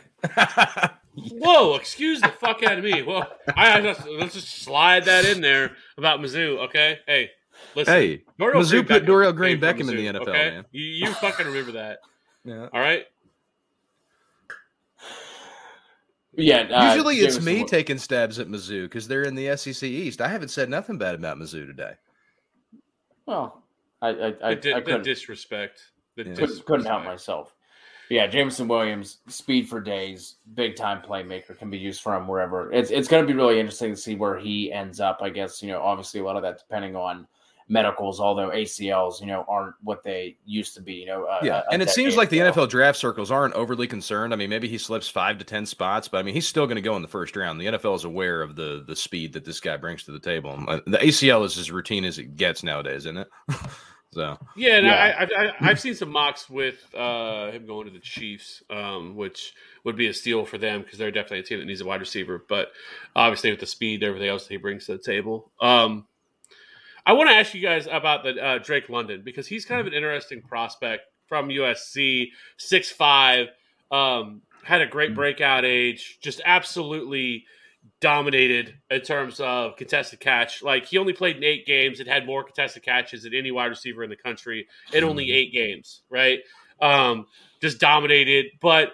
Whoa! Excuse the fuck out of me. Well, I, I just, let's just slide that in there about Mizzou. Okay, hey, listen. Hey, Dorial Mizzou Green put Dorial Green Beckham in the NFL. Okay? Man. You, you fucking remember that? yeah. All right. Yeah. Uh, Usually it's me taking stabs at Mizzou because they're in the SEC East. I haven't said nothing bad about Mizzou today. Well, I I, I, the, I the disrespect. The yeah. disrespect. couldn't help myself. Yeah, Jameson Williams, speed for days, big time playmaker, can be used from wherever. It's it's going to be really interesting to see where he ends up. I guess you know, obviously a lot of that depending on medicals, although ACLs, you know, aren't what they used to be. You know, yeah, and it seems like the NFL draft circles aren't overly concerned. I mean, maybe he slips five to ten spots, but I mean, he's still going to go in the first round. The NFL is aware of the the speed that this guy brings to the table. Uh, the ACL is as routine as it gets nowadays, isn't it? so yeah, yeah. I, I, I've seen some mocks with uh, him going to the Chiefs, um, which would be a steal for them because they're definitely a team that needs a wide receiver. But obviously, with the speed, everything else that he brings to the table. Um, I want to ask you guys about the uh, Drake London because he's kind of an interesting prospect from USC, six five, um, had a great breakout age, just absolutely dominated in terms of contested catch. Like he only played in eight games and had more contested catches than any wide receiver in the country in only eight games, right? Um, just dominated, but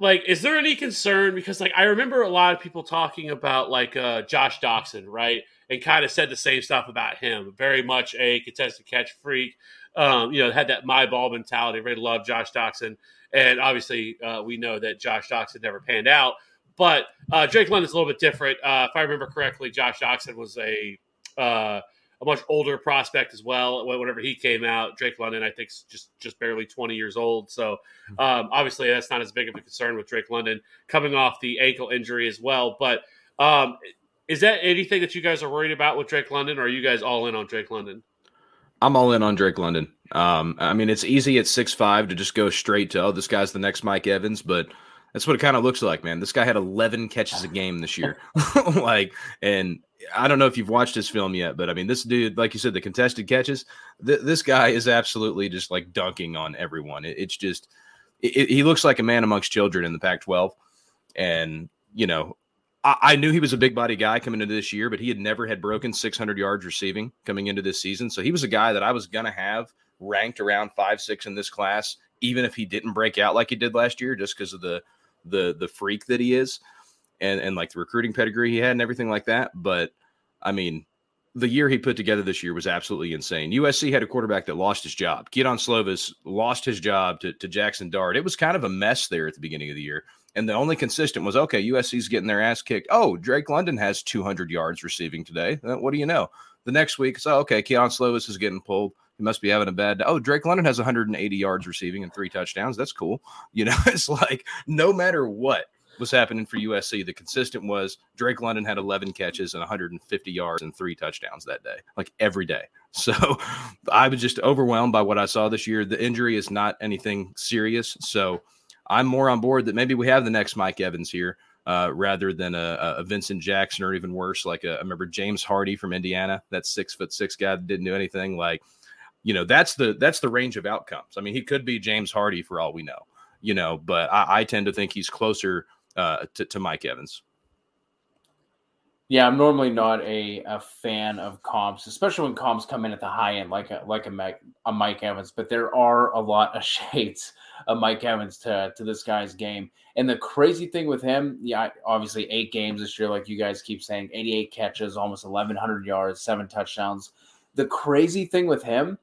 like is there any concern because like I remember a lot of people talking about like uh Josh Doctson, right? And kind of said the same stuff about him. Very much a contested catch freak. Um, you know, had that my ball mentality. Really loved Josh Doctson. And obviously, uh, we know that Josh Doctson never panned out. But uh, Drake London's a little bit different. Uh, if I remember correctly, Josh Doctson was a uh, a much older prospect as well. Whenever he came out, Drake London, I think, just just barely 20 years old. So um, obviously, that's not as big of a concern with Drake London coming off the ankle injury as well. But um, is that anything that you guys are worried about with Drake London, or are you guys all in on Drake London? I'm all in on Drake London. Um, I mean, it's easy at six five to just go straight to oh, this guy's the next Mike Evans, but that's what it kind of looks like, man. This guy had 11 catches a game this year, like, and I don't know if you've watched his film yet, but I mean, this dude, like you said, the contested catches, th- this guy is absolutely just like dunking on everyone. It, it's just, it, he looks like a man amongst children in the Pac 12. And, you know, I, knew he was a big body guy coming into this year, but he had never had broken 600 yards receiving coming into this season. So he was a guy that I was going to have ranked around five, six in this class, even if he didn't break out like he did last year, just because of the, the, the freak that he is and and like the recruiting pedigree he had and everything like that. But I mean, the year he put together this year was absolutely insane. USC had a quarterback that lost his job. Kedon Slovis lost his job to, to Jaxson Dart. It was kind of a mess there at the beginning of the year. And the only consistent was okay, USC's getting their ass kicked. Oh, Drake London has 200 yards receiving today. What do you know? The next week, so oh, okay, Keon Slovis is getting pulled. He must be having a bad day. Oh, Drake London has 180 yards receiving and three touchdowns. That's cool. You know, it's like no matter what, was happening for USC. The consistent was Drake London had 11 catches and 150 yards and three touchdowns that day, like every day. So I was just overwhelmed by what I saw this year. The injury is not anything serious. So I'm more on board that maybe we have the next Mike Evans here. Uh, rather than a, a, Vincent Jackson or even worse, like a, I remember James Hardy from Indiana, that six foot six guy that didn't do anything. Like, you know, that's the that's the range of outcomes. I mean, he could be James Hardy for all we know, you know, but I, I tend to think he's closer uh, to, to Mike Evans. Yeah, I'm normally not a, a fan of comps, especially when comps come in at the high end, like a, like a Mike, a Mike Evans. But there are a lot of shades of Mike Evans to, to this guy's game. And the crazy thing with him, yeah, obviously eight games this year, like you guys keep saying, 88 catches, almost 1,100 yards, seven touchdowns. The crazy thing with him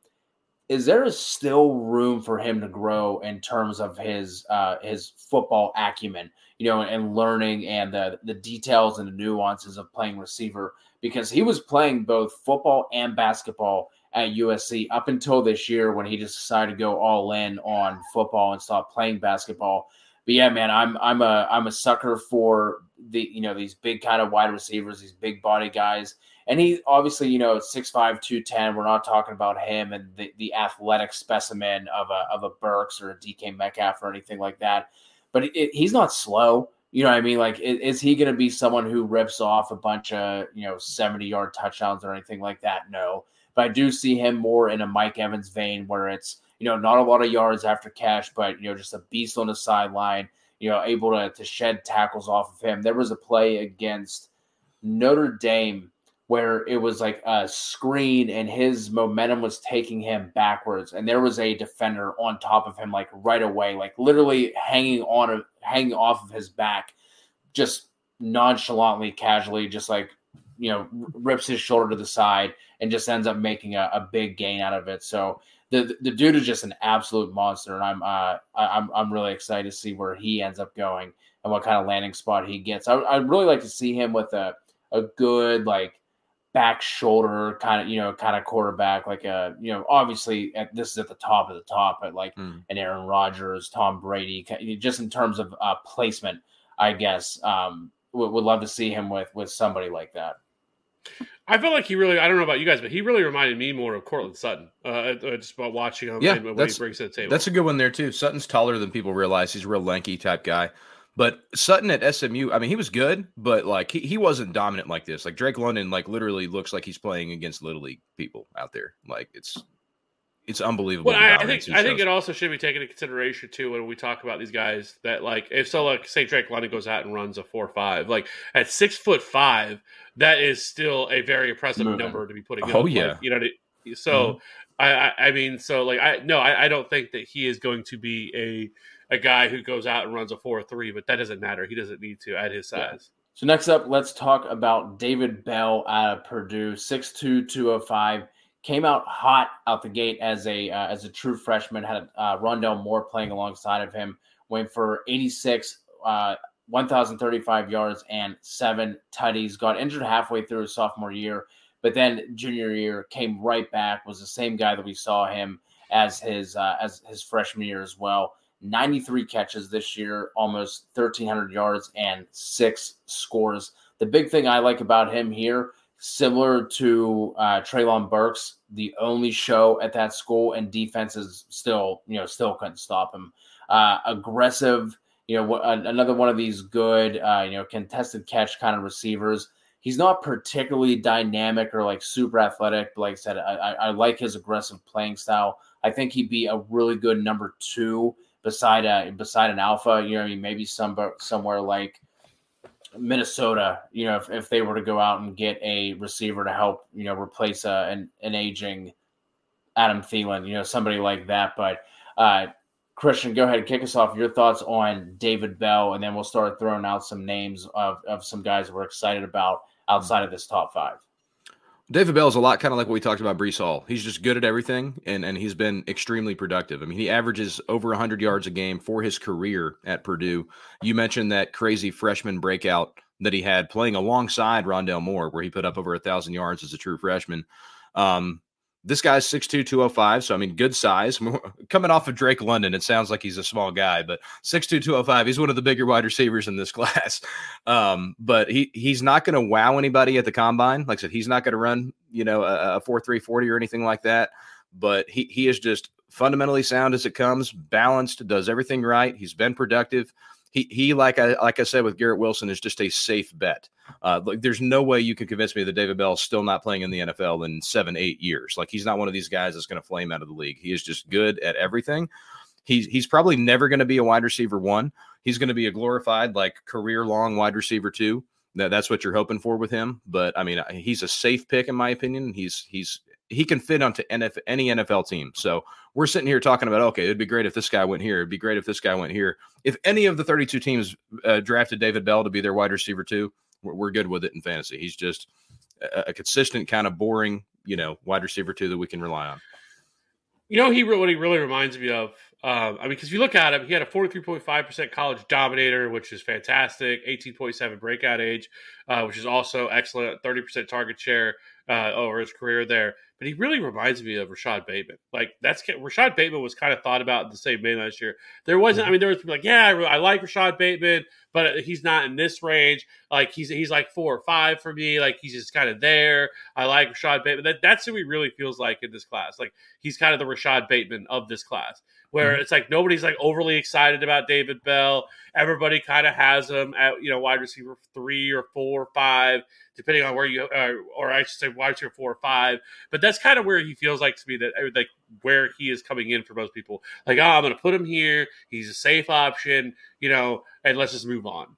is there is still room for him to grow in terms of his uh, his football acumen you know, and learning and the the details and the nuances of playing receiver because he was playing both football and basketball at USC up until this year when he just decided to go all in on football and stop playing basketball. But yeah, man, I'm I'm a I'm a sucker for the you know these big kind of wide receivers, these big body guys. And he obviously, you know, 6'5, 210. We're not talking about him and the, the athletic specimen of a of a Burks or a DK Metcalf or anything like that but it, he's not slow. You know what I mean? Like, is, is he going to be someone who rips off a bunch of, you know, 70 yard touchdowns or anything like that? No. But I do see him more in a Mike Evans vein where it's, you know, not a lot of yards after catch, but, you know, just a beast on the sideline, you know, able to, to shed tackles off of him. There was a play against Notre Dame where it was like a screen and his momentum was taking him backwards and there was a defender on top of him like right away like literally hanging on hanging off of his back just nonchalantly casually just like you know rips his shoulder to the side and just ends up making a, a big gain out of it so the the dude is just an absolute monster and i'm uh i'm i'm really excited to see where he ends up going and what kind of landing spot he gets I, i'd really like to see him with a a good like back shoulder kind of you know kind of quarterback like a you know obviously at, this is at the top of the top but like mm. an Aaron Rodgers, Tom Brady, just in terms of uh, placement, I guess um, would, would love to see him with with somebody like that. I feel like he really, I don't know about you guys, but he really reminded me more of Courtland Sutton. Uh, uh just about watching him yeah, and what he brings to the table. That's a good one there, too. Sutton's taller than people realize. He's a real lanky type guy. But Sutton at SMU, I mean, he was good, but like he, he wasn't dominant like this. Like Drake London, like literally looks like he's playing against little league people out there. Like it's it's unbelievable. Well, I, I think I think it also should be taken into consideration too when we talk about these guys that like if so like say Drake London goes out and runs a four five like at six foot five that is still a very impressive Moving. number to be putting. Oh up. yeah, like, you know So mm-hmm. I, I, I mean, so like I no, I, I don't think that he is going to be a a guy who goes out and runs a four three, but that doesn't matter. He doesn't need to at his size. So next up, let's talk about David Bell out of Purdue, 6'2", 205. Came out hot out the gate as a uh, as a true freshman. Had uh, Rondale Moore playing alongside of him. Went for 86, uh, 1,035 yards and seven tutties. Got injured halfway through his sophomore year, but then junior year came right back. Was the same guy that we saw him as his uh, as his freshman year as well. 93 catches this year, almost 1,300 yards and six scores. The big thing I like about him here, similar to uh, Treylon Burks, the only show at that school, and defenses still, you know, still couldn't stop him. Uh, aggressive, you know, another one of these good, uh, you know, contested catch kind of receivers. He's not particularly dynamic or like super athletic, but like I said, I, I, I like his aggressive playing style. I think he'd be a really good number two beside a beside an alpha. You know, I mean, maybe some somewhere like Minnesota. You know, if, if they were to go out and get a receiver to help, you know, replace a, an an aging Adam Thielen. You know, somebody like that. But uh, Christian, go ahead and kick us off. Your thoughts on David Bell, and then we'll start throwing out some names of, of some guys we're excited about outside of this top five. David Bell is a lot kind of like what we talked about Breece Hall. He's just good at everything, and, and he's been extremely productive. I mean, he averages over 100 yards a game for his career at Purdue. You mentioned that crazy freshman breakout that he had playing alongside Rondale Moore, where he put up over a thousand yards as a true freshman. Um, this guy's 6'2, 205. So, I mean, good size. Coming off of Drake London, it sounds like he's a small guy, but 6'2, 205. He's one of the bigger wide receivers in this class. Um, but he he's not going to wow anybody at the combine. Like I said, he's not going to run, you know, a, a 4 3 40 or anything like that. But he, he is just fundamentally sound as it comes, balanced, does everything right. He's been productive he he like I like I said with Garrett Wilson is just a safe bet. Uh, like there's no way you can convince me that David Bell is still not playing in the NFL in seven eight years. Like he's not one of these guys that's going to flame out of the league. He is just good at everything. He's he's probably never going to be a wide receiver one. He's going to be a glorified like career long wide receiver two. That that's what you're hoping for with him. But I mean, he's a safe pick in my opinion. He's he's he can fit onto NF, any NFL team. So we're sitting here talking about, okay, it'd be great if this guy went here. It'd be great if this guy went here. If any of the 32 teams uh, drafted David Bell to be their wide receiver too, we're, we're good with it in fantasy. He's just a, a, consistent, kind of boring, you know, wide receiver two that we can rely on. You know, he what he really reminds me of. Um, I mean, because if you look at him, he had a 43.5% college dominator, which is fantastic. 18.7 breakout age, uh, which is also excellent. 30% target share uh, over his career there but he really reminds me of Rashod Bateman. Like that's Rashod Bateman was kind of thought about the same way last year. There wasn't. I mm-hmm. mean, there was people like, yeah, I, I, like Rashod Bateman, but he's not in this range. Like he's he's like four or five for me. Like he's just kind of there. I like Rashod Bateman. That that's who he really feels like in this class. Like he's kind of the Rashod Bateman of this class where mm-hmm. it's like nobody's like overly excited about David Bell. Everybody kind of has him at you know wide receiver three or four or five, depending on where you uh, or I should say wide receiver four or five. But that's kind of where he feels like to me that like where he is coming in for most people. Like oh, I'm going to put him here. He's a safe option, you know, and let's just move on.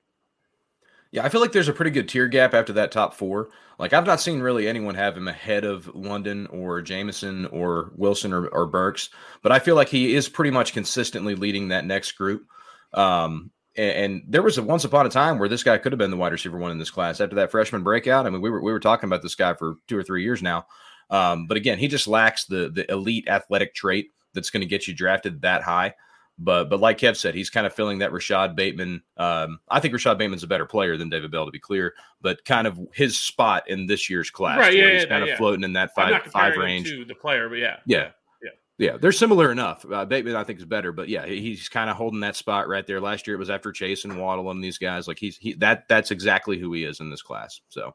Yeah, I feel like there's a pretty good tier gap after that top four. Like I've not seen really anyone have him ahead of London or Jameson or Wilson or, or Burks, but I feel like he is pretty much consistently leading that next group. Um, and, and, there was a once upon a time where this guy could have been the wide receiver one in this class after that freshman breakout. I mean, we were we were talking about this guy for two or three years now. Um, but again, he just lacks the the elite athletic trait that's going to get you drafted that high. But but like Kev said, he's kind of filling that Rashod Bateman. Um, I think Rashod Bateman's a better player than David Bell, to be clear. But kind of his spot in this year's class, right? Yeah, he's yeah, kind yeah. of floating in that five five range. to the player, but yeah, yeah. Yeah, yeah, they're similar enough. Uh, Bateman, I think, is better, but yeah, he's kind of holding that spot right there. Last year, it was after Chase and Waddle and these guys. Like he's he that that's exactly who he is in this class. So,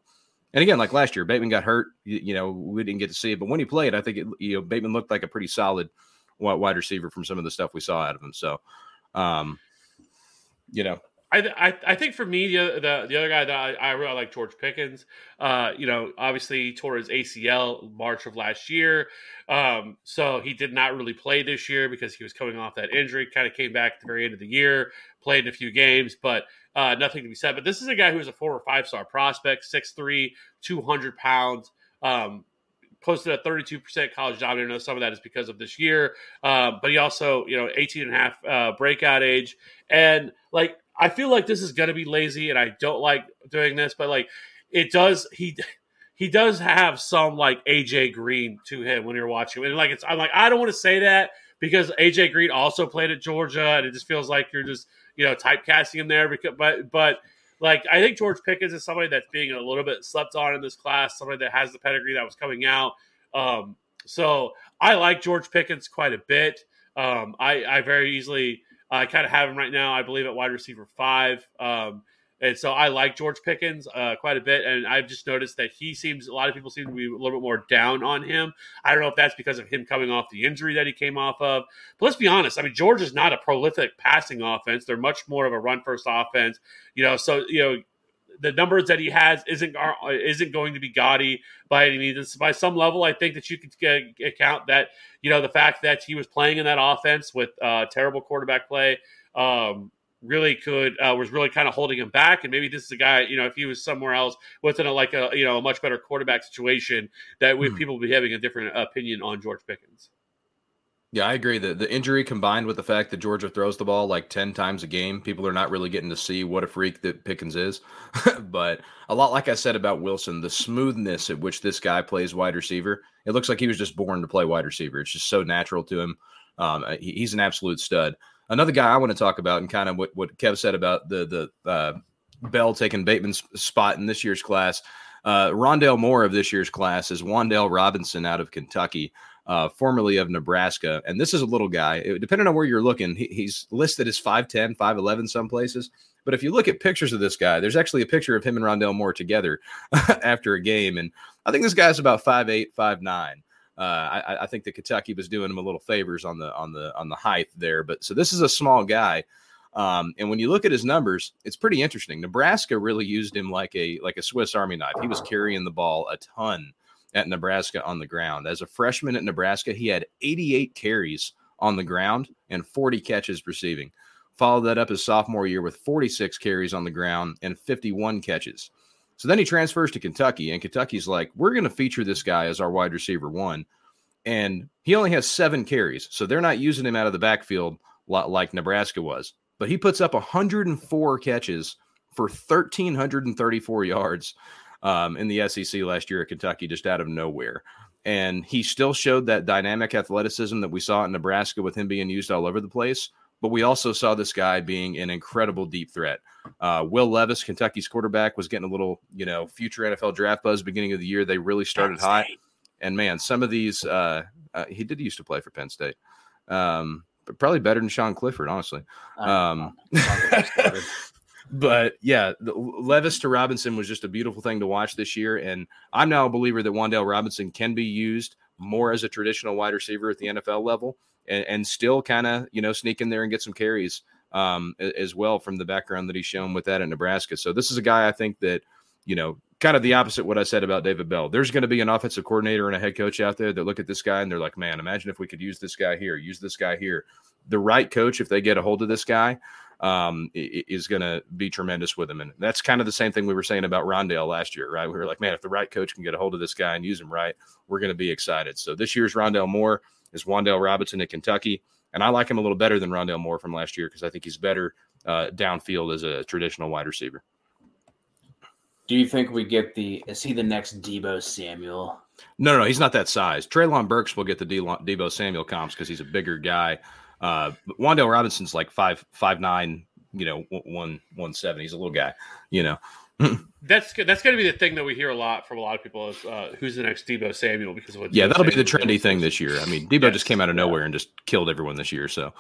and again, like last year, Bateman got hurt. You, you know, we didn't get to see it, but when he played, I think it, you know Bateman looked like a pretty solid wide receiver from some of the stuff we saw out of him. So, um, you know, I, I, I think for me the the, the other guy that I, I really like George Pickens. Uh, you know, obviously tore his ACL March of last year, um, so he did not really play this year because he was coming off that injury. Kind of came back at the very end of the year, played in a few games, but uh, nothing to be said. But this is a guy who's a four or five star prospect, 6'3", 200 pounds. Um, posted a 32% college dominant. I know some of that is because of this year, uh, but he also, you know, 18 and a half uh, breakout age. And like, I feel like this is going to be lazy and I don't like doing this, but like, it does, he, he does have some like AJ Green to him when you're watching. And like, it's, I'm like, I don't want to say that because AJ Green also played at Georgia and it just feels like you're just, you know, typecasting him there because, but, but, like I think George Pickens is somebody that's being a little bit slept on in this class, somebody that has the pedigree that was coming out. Um, so I like George Pickens quite a bit. Um, I, I very easily I kind of have him right now. I believe at wide receiver five. Um, and so I like George Pickens uh, quite a bit, and I've just noticed that he seems a lot of people seem to be a little bit more down on him. I don't know if that's because of him coming off the injury that he came off of. But let's be honest. I mean, George is not a prolific passing offense. They're much more of a run first offense. You know, so you know the numbers that he has isn't isn't going to be gaudy by any means. By some level, I think that you could account that you know the fact that he was playing in that offense with uh, terrible quarterback play. Um, really could uh, was really kind of holding him back. And maybe this is a guy, you know, if he was somewhere else within a like a you know a much better quarterback situation, that we, mm. people would be having a different opinion on George Pickens. Yeah, I agree. that the injury combined with the fact that Georgia throws the ball like 10 times a game, people are not really getting to see what a freak that Pickens is. but a lot like I said about Wilson, the smoothness at which this guy plays wide receiver, it looks like he was just born to play wide receiver. It's just so natural to him. Um, he's an absolute stud. Another guy I want to talk about, and kind of what, what Kev said about the the uh, Bell taking Bateman's spot in this year's class. Uh, Rondale Moore of this year's class is Wan'Dale Robinson out of Kentucky, uh, formerly of Nebraska. And this is a little guy. It, depending on where you're looking, he, he's listed as 5'10, 5'11 some places. But if you look at pictures of this guy, there's actually a picture of him and Rondale Moore together after a game. And I think this guy's about 5'8, 5'9. Uh, I, I, think that Kentucky was doing him a little favors on the on the on the height there. But so this is a small guy, um, and when you look at his numbers, it's pretty interesting. Nebraska really used him like a like a Swiss Army knife. He was carrying the ball a ton at Nebraska on the ground. As a freshman at Nebraska, he had 88 carries on the ground and 40 catches receiving. Followed that up his sophomore year with 46 carries on the ground and 51 catches. So then he transfers to Kentucky, and Kentucky's like, we're going to feature this guy as our wide receiver one. And he only has seven carries. So they're not using him out of the backfield like Nebraska was. But he puts up 104 catches for 1,334 yards um, in the SEC last year at Kentucky, just out of nowhere. And he still showed that dynamic athleticism that we saw in Nebraska with him being used all over the place. But we also saw this guy being an incredible deep threat. Uh, Will Levis, Kentucky's quarterback, was getting a little, you know, future NFL draft buzz beginning of the year. They really started hot. And man, some of these, uh, uh, he did used to play for Penn State, um, but probably better than Sean Clifford, honestly. Um, but yeah, the, Levis to Robinson was just a beautiful thing to watch this year. And I'm now a believer that Wan'Dale Robinson can be used more as a traditional wide receiver at the NFL level and, and still kind of you know sneak in there and get some carries um, as well from the background that he's shown with that at Nebraska. So this is a guy I think that you know kind of the opposite what I said about David Bell. There's going to be an offensive coordinator and a head coach out there that look at this guy and they're like, man, imagine if we could use this guy here, use this guy here. The right coach, if they get a hold of this guy, um, is going to be tremendous with him. And that's kind of the same thing we were saying about Rondale last year, right? We were like, man, if the right coach can get a hold of this guy and use him right, we're going to be excited. So this year's Rondale Moore is Wan'Dale Robinson at Kentucky. And I like him a little better than Rondale Moore from last year because I think he's better uh, downfield as a traditional wide receiver. Do you think we get the is he the next Deebo Samuel? No, no, he's not that size. Treylon Burks will get the Deebo Samuel comps because he's a bigger guy. Uh, Wan'Dale Robinson's like five five nine, you know, one one seven. He's a little guy, you know. that's that's going to be the thing that we hear a lot from a lot of people is uh, who's the next Deebo Samuel because of what yeah, that'll be the trendy thing this year. I mean, Deebo yes. just came out of nowhere and just killed everyone this year. So,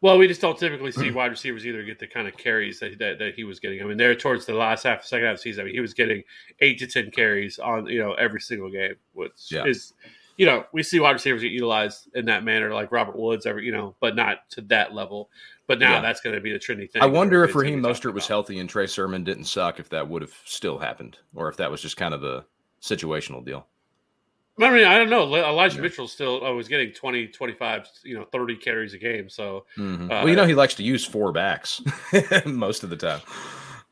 well, we just don't typically see wide receivers either get the kind of carries that, that, that he was getting. I mean, there towards the last half, second half of the season, I mean, he was getting eight to ten carries on you know every single game, which yeah. is you know we see wide receivers get utilized in that manner, like Robert Woods, every you know, but not to that level. But now yeah. that's going to be the trendy thing. I wonder if Raheem Mostert was healthy and Trey Sermon didn't suck, if that would have still happened, or if that was just kind of a situational deal. I mean, I don't know. Elijah yeah. Mitchell still oh, was getting 20, 25, you know, 30 carries a game. So, mm-hmm. uh, well, you know, he likes to use four backs most of the time.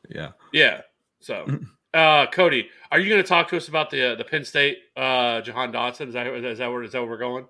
Yeah. Yeah. So, Uh, Cody, are you going to talk to us about the uh, the Penn State uh, Jahan Dotson? Is that is that where is that where we're going?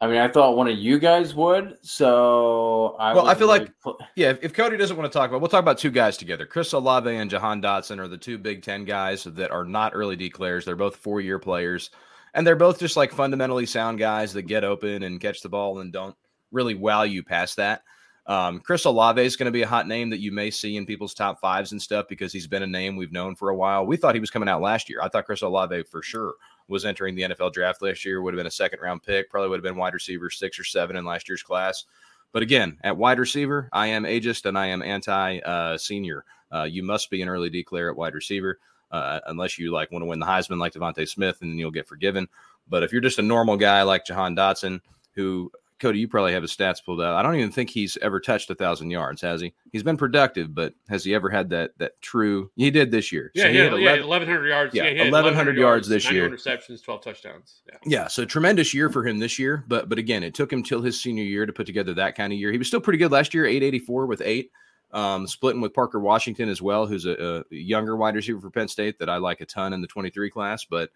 I mean, I thought one of you guys would, so I. Well, I feel wasn't like- pl- Yeah, if, if Cody doesn't want to talk about, we'll talk about two guys together. Chris Olave and Jahan Dotson are the two Big Ten guys that are not early declares. They're both four year players, and they're both just like fundamentally sound guys that get open and catch the ball and don't really wow you past that. Um, Chris Olave is going to be a hot name that you may see in people's top fives and stuff because he's been a name we've known for a while. We thought he was coming out last year. I thought Chris Olave for sure was entering the NFL draft last year, would have been a second round pick, probably would have been wide receiver six or seven in last year's class. But again, at wide receiver, I am ageist and I am anti uh, senior. Uh, you must be an early declare at wide receiver, uh, unless you like want to win the Heisman like DeVonta Smith, and then you'll get forgiven. But if you're just a normal guy like Jahan Dotson, who Cody, you probably have his stats pulled out. I don't even think he's ever touched a thousand yards, has he? He's been productive, but has he ever had that that true? He did this year. Yeah, So he yeah, had yeah, 11 eleven hundred yards. yeah, Yeah, 1,100 yards this year. receptions, twelve touchdowns. Yeah. Yeah, so tremendous year for him this year, but but again, it took him till his senior year to put together that kind of year. He was still pretty good last year, 884 with eight, um, splitting with Parker Washington as well, who's a, a younger wide receiver for Penn State that I like a ton in the 23 class. But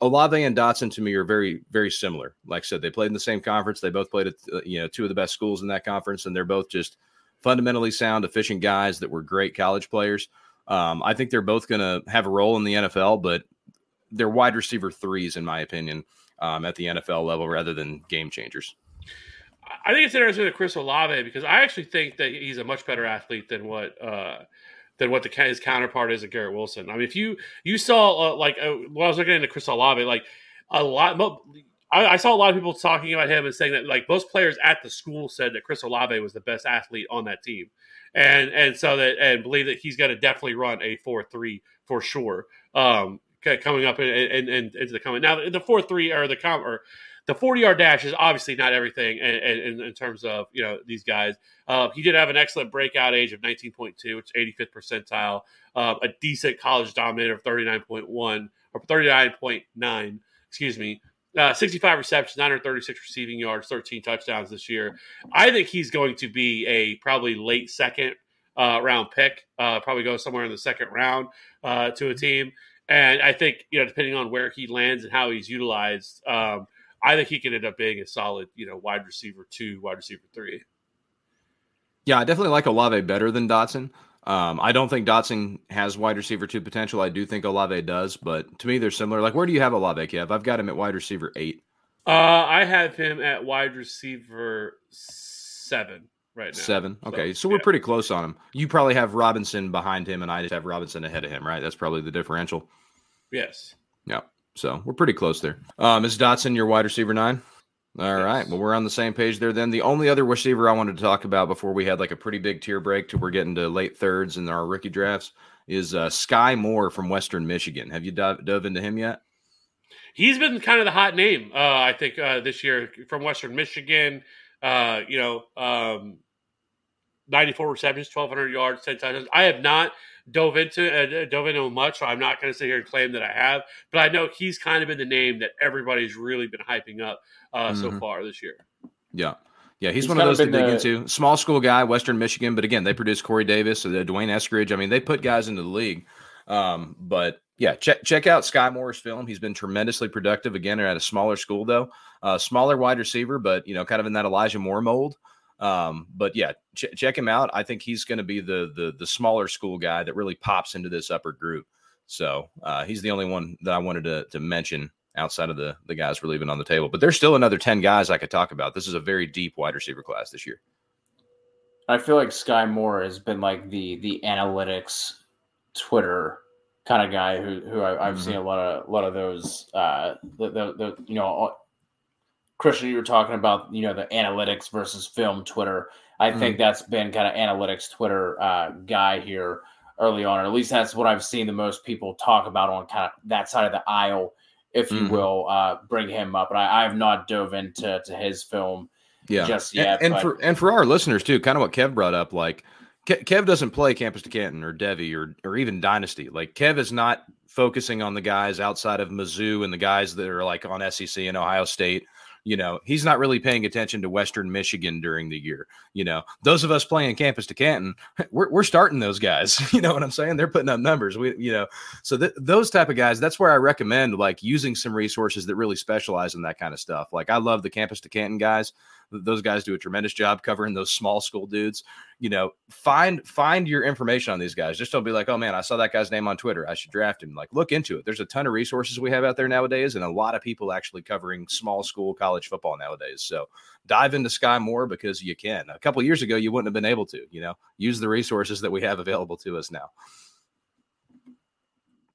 Olave and Dotson to me are very very similar. Like I said, they played in the same conference. They both played at uh, you know two of the best schools in that conference, and they're both just fundamentally sound, efficient guys that were great college players. Um, I think they're both going to have a role in the NFL, but they're wide receiver threes in my opinion um, at the NFL level rather than game changers. I think it's interesting with Chris Olave because I actually think that he's a much better athlete than what uh, than what the his counterpart is at Garrett Wilson. I mean, if you you saw uh, like uh, when I was looking into Chris Olave, like a lot. I, I saw a lot of people talking about him and saying that like most players at the school said that Chris Olave was the best athlete on that team, and and so that and believe that he's going to definitely run a four three for sure. Um, coming up in, in, into the coming now the four three or the com or the 40 yard dash is obviously not everything in, in, in terms of you know these guys. Uh, he did have an excellent breakout age of 19.2 which is 85th percentile. Uh, a decent college dominator of 39.1 or 39.9 excuse me. Uh, 65 receptions 936 receiving yards 13 touchdowns this year. I think he's going to be a probably late second uh, round pick uh, probably go somewhere in the second round uh, to a team. And i think you know depending on where he lands and how he's utilized um, I think he could end up being a solid, you know, wide receiver two, wide receiver three. Yeah, I definitely like Olave better than Dotson. Um, I don't think Dotson has wide receiver two potential. I do think Olave does, but to me they're similar. Like, where do you have Olave, Kev? I've got him at wide receiver eight. Uh, I have him at wide receiver seven right now. Seven. So, Okay, so we're yeah. pretty close on him. You probably have Robinson behind him, and I just have Robinson ahead of him, right? That's probably the differential. Yes. Yeah. So we're pretty close there. Um, is Dotson your wide receiver nine? All Yes. right. Well, we're on the same page there then. The only other receiver I wanted to talk about before we had like a pretty big tier break till we're getting to late thirds in our rookie drafts is uh, Sky Moore from Western Michigan. Have you dove, dove into him yet? He's been kind of the hot name, uh, I think, uh, this year from Western Michigan. Uh, you know, um, 94 receptions, 1,200 yards, 10 touchdowns. I have not dove into uh, dove into much, so I'm not going to sit here and claim that I have. But I know he's kind of been the name that everybody's really been hyping up uh, so Mhm. far this year. Yeah. Yeah, he's, He's one of those to dig into. Small school guy, Western Michigan, but again, they produce Corey Davis, uh, D'Wayne Eskridge. I mean, they put guys into the league. Um, but yeah, check check out Sky Moore's film. He's been tremendously productive. Again, at a smaller school though, uh, smaller wide receiver, but you know, kind of in that Elijah Moore mold. Um, but yeah, ch- check him out. I think he's going to be the the the smaller school guy that really pops into this upper group. So uh, he's the only one that I wanted to to mention outside of the the guys we're leaving on the table. But there's still another ten guys I could talk about. This is a very deep wide receiver class this year. I feel like Sky Moore has been like the the analytics Twitter kind of guy who who I, I've Mhm. seen a lot of a lot of those uh the, the, the you know all- Christian you were talking about you know the analytics versus film Twitter I think that's been kind of analytics Twitter uh guy here early on or at least that's what I've seen the most people talk about on kind of that side of the aisle if you Mhm. will uh bring him up but I, I have not dove into to his film Yeah, just And- yet and, but- for and for our listeners too, kind of what Kev brought up, like Kev doesn't play Campus to Canton or Devy or or even Dynasty. Like Kev is not focusing on the guys outside of Mizzou and the guys that are like on SEC and Ohio State. You know, he's not really paying attention to Western Michigan during the year. You know, those of us playing campus to Canton, we're, we're starting those guys. You know what I'm saying? They're putting up numbers. We, you know, so th- those type of guys, that's where I recommend like using some resources that really specialize in that kind of stuff. Like I love the campus to Canton guys those guys do a tremendous job covering those small school dudes. You know, find find your information on these guys. Just don't be like, oh man, I saw that guy's name on Twitter. I should draft him. Like, look into it. There's a ton of resources we have out there nowadays, and a lot of people actually covering small school college football nowadays. So dive into Sky Moore because you can. A couple years ago, you wouldn't have been able to. You know, use the resources that we have available to us now.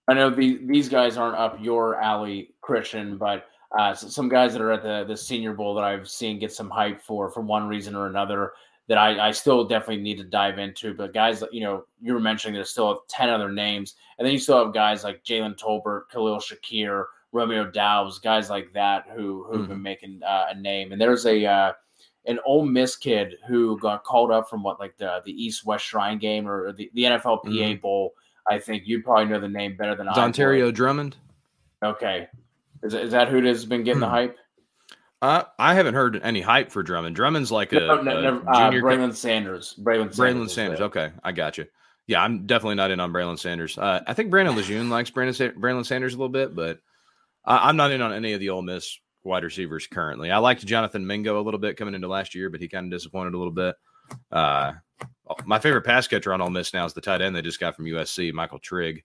I know the, these guys aren't up your alley, Christian, but uh, so some guys that are at the the Senior Bowl that I've seen get some hype for for one reason or another that I, I still definitely need to dive into. But guys, you know, you were mentioning there's still ten other names, and then you still have guys like Jalen Tolbert, Khalil Shakir, Romeo Doubs, guys like that who who've mm-hmm. been making uh, a name. And there's a uh, an Ole Miss kid who got called up from what like the the East West Shrine game or the, the NFLPA mm-hmm. Bowl. I think you probably know the name better than I. Dontario Drummond. Okay, is, is that who has been getting the hmm. hype? Uh, I haven't heard any hype for Drummond. Drummond's like a, no, no, no, uh, junior. Braylon Sanders. Braylon Sanders. Sanders. Okay, I got you. Yeah, I'm definitely not in on Braylon Sanders. Uh, I think Brandon Lejeune likes Brandon Braylon Sanders a little bit, but I, am not in on any of the Ole Miss wide receivers currently. I liked Jonathan Mingo a little bit coming into last year, but he kind of disappointed a little bit. Uh, my favorite pass catcher on Ole Miss now is the tight end they just got from USC, Michael Trigg.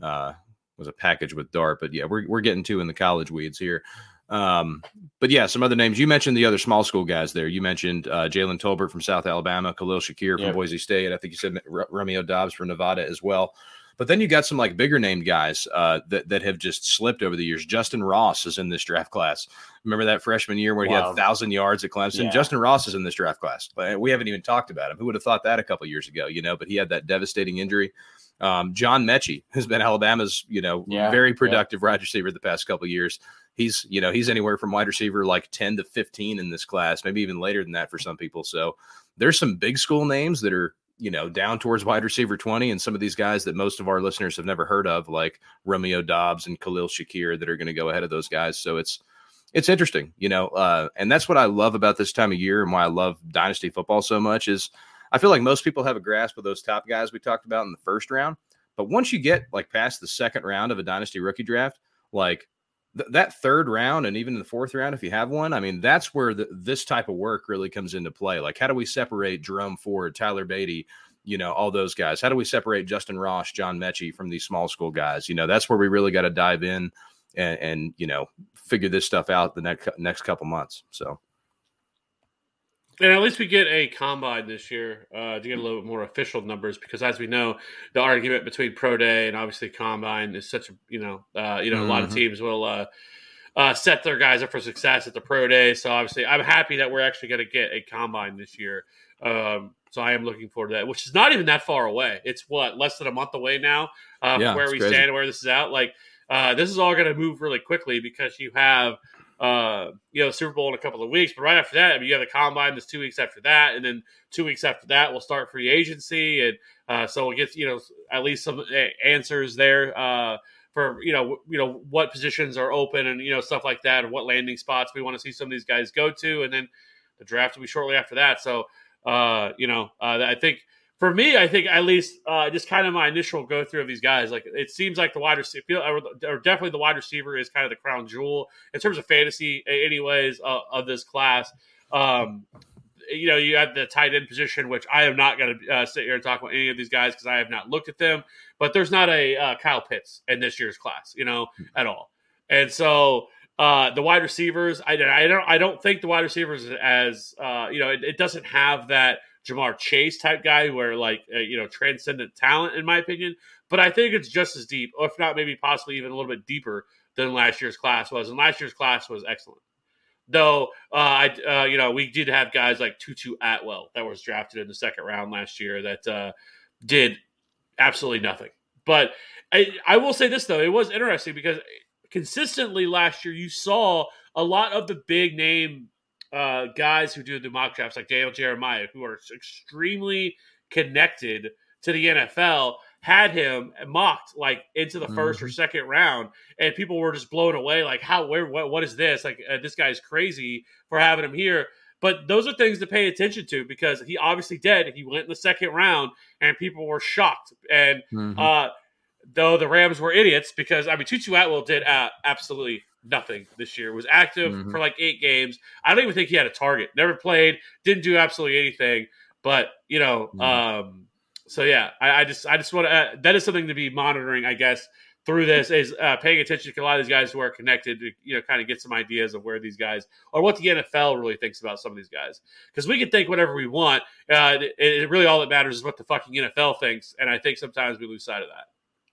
Uh, was a package with Dart. But yeah, we're we're getting to in the college weeds here. Um, but yeah, some other names. You mentioned the other small school guys there. You mentioned uh, Jalen Tolbert from South Alabama, Khalil Shakir from Boise State. I think you said R- Romeo Doubs from Nevada as well. But then you got some like bigger named guys uh, that that have just slipped over the years. Justin Ross is in this draft class. Remember that freshman year where wow. he had thousand yards at Clemson? Yeah. Justin Ross is in this draft class. But we haven't even talked about him. Who would have thought that a couple years ago? You know, but he had that devastating injury. Um, John Metchie has been Alabama's, you know, yeah, very productive yeah. wide receiver the past couple years. He's, you know, he's anywhere from wide receiver like 10 to 15 in this class, maybe even later than that for some people. So there's some big school names that are, you know, down towards wide receiver 20, and some of these guys that most of our listeners have never heard of, like Romeo Doubs and Khalil Shakir, that are going to go ahead of those guys. So it's, it's interesting, you know, uh, and that's what I love about this time of year and why I love dynasty football so much is I feel like most people have a grasp of those top guys we talked about in the first round. But once you get like past the second round of a dynasty rookie draft, like th- that third round and even the fourth round, if you have one, I mean, that's where the, this type of work really comes into play. Like, how do we separate Jerome Ford, Tyler Badie, you know, all those guys? How do we separate Justin Ross, John Metchie from these small school guys? You know, that's where we really got to dive in and, and, you know, figure this stuff out the next next couple months. So. And at least we get a combine this year uh, to get a little bit more official numbers because, as we know, the argument between pro day and obviously combine is such a you know uh, you know mm-hmm. a lot of mm-hmm. teams will uh, uh, set their guys up for success at the pro day. So obviously, I'm happy that we're actually going to get a combine this year. Um, so I am looking forward to that, which is not even that far away. It's what less than a month away now uh, yeah, where we crazy. stand, where this is out. Like uh, this is all going to move really quickly because you have uh, you know, Super Bowl in a couple of weeks. But right after that, I mean, you have the combine that's two weeks after that, and then two weeks after that, we'll start free agency, and uh, so we'll get you know at least some answers there uh, for you know you know what positions are open and you know stuff like that, and what landing spots we want to see some of these guys go to, and then the draft will be shortly after that. So uh, you know, uh, I think for me, I think at least uh, just kind of my initial go through of these guys. Like it seems like the wide receiver, or, or, definitely the wide receiver, is kind of the crown jewel in terms of fantasy, anyways, uh, of this class. Um, you know, you have the tight end position, which I am not going to uh, sit here and talk about any of these guys because I have not looked at them. But there's not a uh, Kyle Pitts in this year's class, you know, at all. And so uh, the wide receivers, I, I don't, I don't think the wide receivers as uh, you know, it, it doesn't have that Ja'Marr Chase type guy, where like uh, you know transcendent talent, in my opinion. But I think it's just as deep, or if not, maybe possibly even a little bit deeper than last year's class was. And last year's class was excellent. Though uh, I, uh, you know, we did have guys like Tutu Atwell that was drafted in the second round last year that uh, did absolutely nothing. But I, I will say this though, it was interesting because consistently last year you saw a lot of the big name uh, guys who do the mock drafts, like Daniel Jeremiah, who are extremely connected to the NFL, had him mocked like into the 1st or Mhm. second round, and people were just blown away. Like, how? Where? What? What is this? Like, uh, this guy's crazy for having him here. But those are things to pay attention to because he obviously did. He went in the second round, and people were shocked. And Mhm. uh, though the Rams were idiots because I mean Tutu Atwell did uh, absolutely nothing this year. Was active Mhm. for like eight games. I don't even think he had a target. Never played. Didn't do absolutely anything. But you know, Mhm. um, so yeah, I, I just I just want to. Uh, that is something to be monitoring, I guess. Through this is uh, paying attention to a lot of these guys who are connected to you know kind of get some ideas of where these guys or what the NFL really thinks about some of these guys because we can think whatever we want. Uh, it, it really all that matters is what the fucking NFL thinks, and I think sometimes we lose sight of that.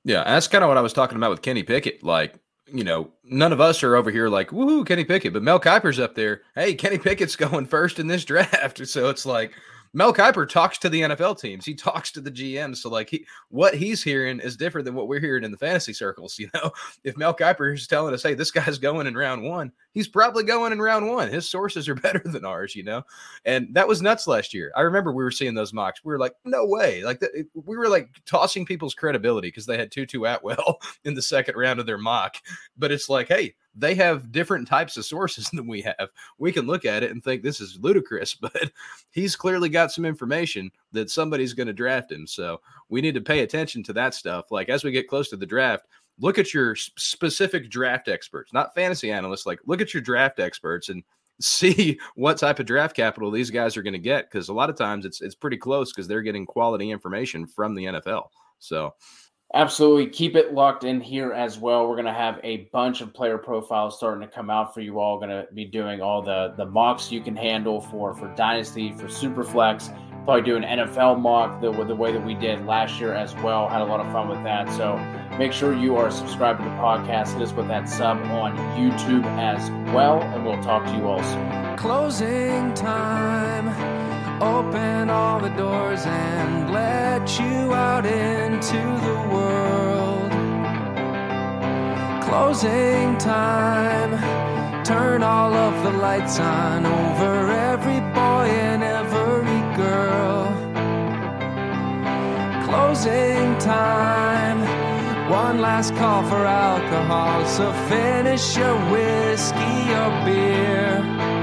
Yeah, that's kind of what I was talking about with Kenny Pickett. Like, you know, none of us are over here like, woohoo, Kenny Pickett, but Mel Kiper's up there. Hey, Kenny Pickett's going first in this draft. So it's like Mel Kiper talks to the NFL teams. He talks to the GM. So like he what he's hearing is different than what we're hearing in the fantasy circles. You know, if Mel Kiper is telling us, hey, this guy's going in round one, he's probably going in round one. His sources are better than ours, you know? And that was nuts last year. I remember we were seeing those mocks. We were like, no way. Like that, we were like tossing people's credibility because they had Tutu Atwell in the second round of their mock. But it's like, hey, they have different types of sources than we have. We can look at it and think this is ludicrous, but he's clearly got some information that somebody's going to draft him. So we need to pay attention to that stuff. Like as we get close to the draft, look at your specific draft experts, not fantasy analysts. Like look at your draft experts and see what type of draft capital these guys are going to get because a lot of times it's it's pretty close because they're getting quality information from the NFL. So Absolutely. Keep it locked in here as well. We're going to have a bunch of player profiles starting to come out for you all. Going to be doing all the the mocks you can handle for for Dynasty, for Superflex. Probably do an NFL mock the, the way that we did last year as well. Had a lot of fun with that. So make sure you are subscribed to the podcast. Hit us with that sub on YouTube as well. And we'll talk to you all soon. Closing time. Open all the doors and let you out into the world. Closing time. Turn all of the lights on over every boy and every girl. Closing time. One last call for alcohol, so finish your whiskey or beer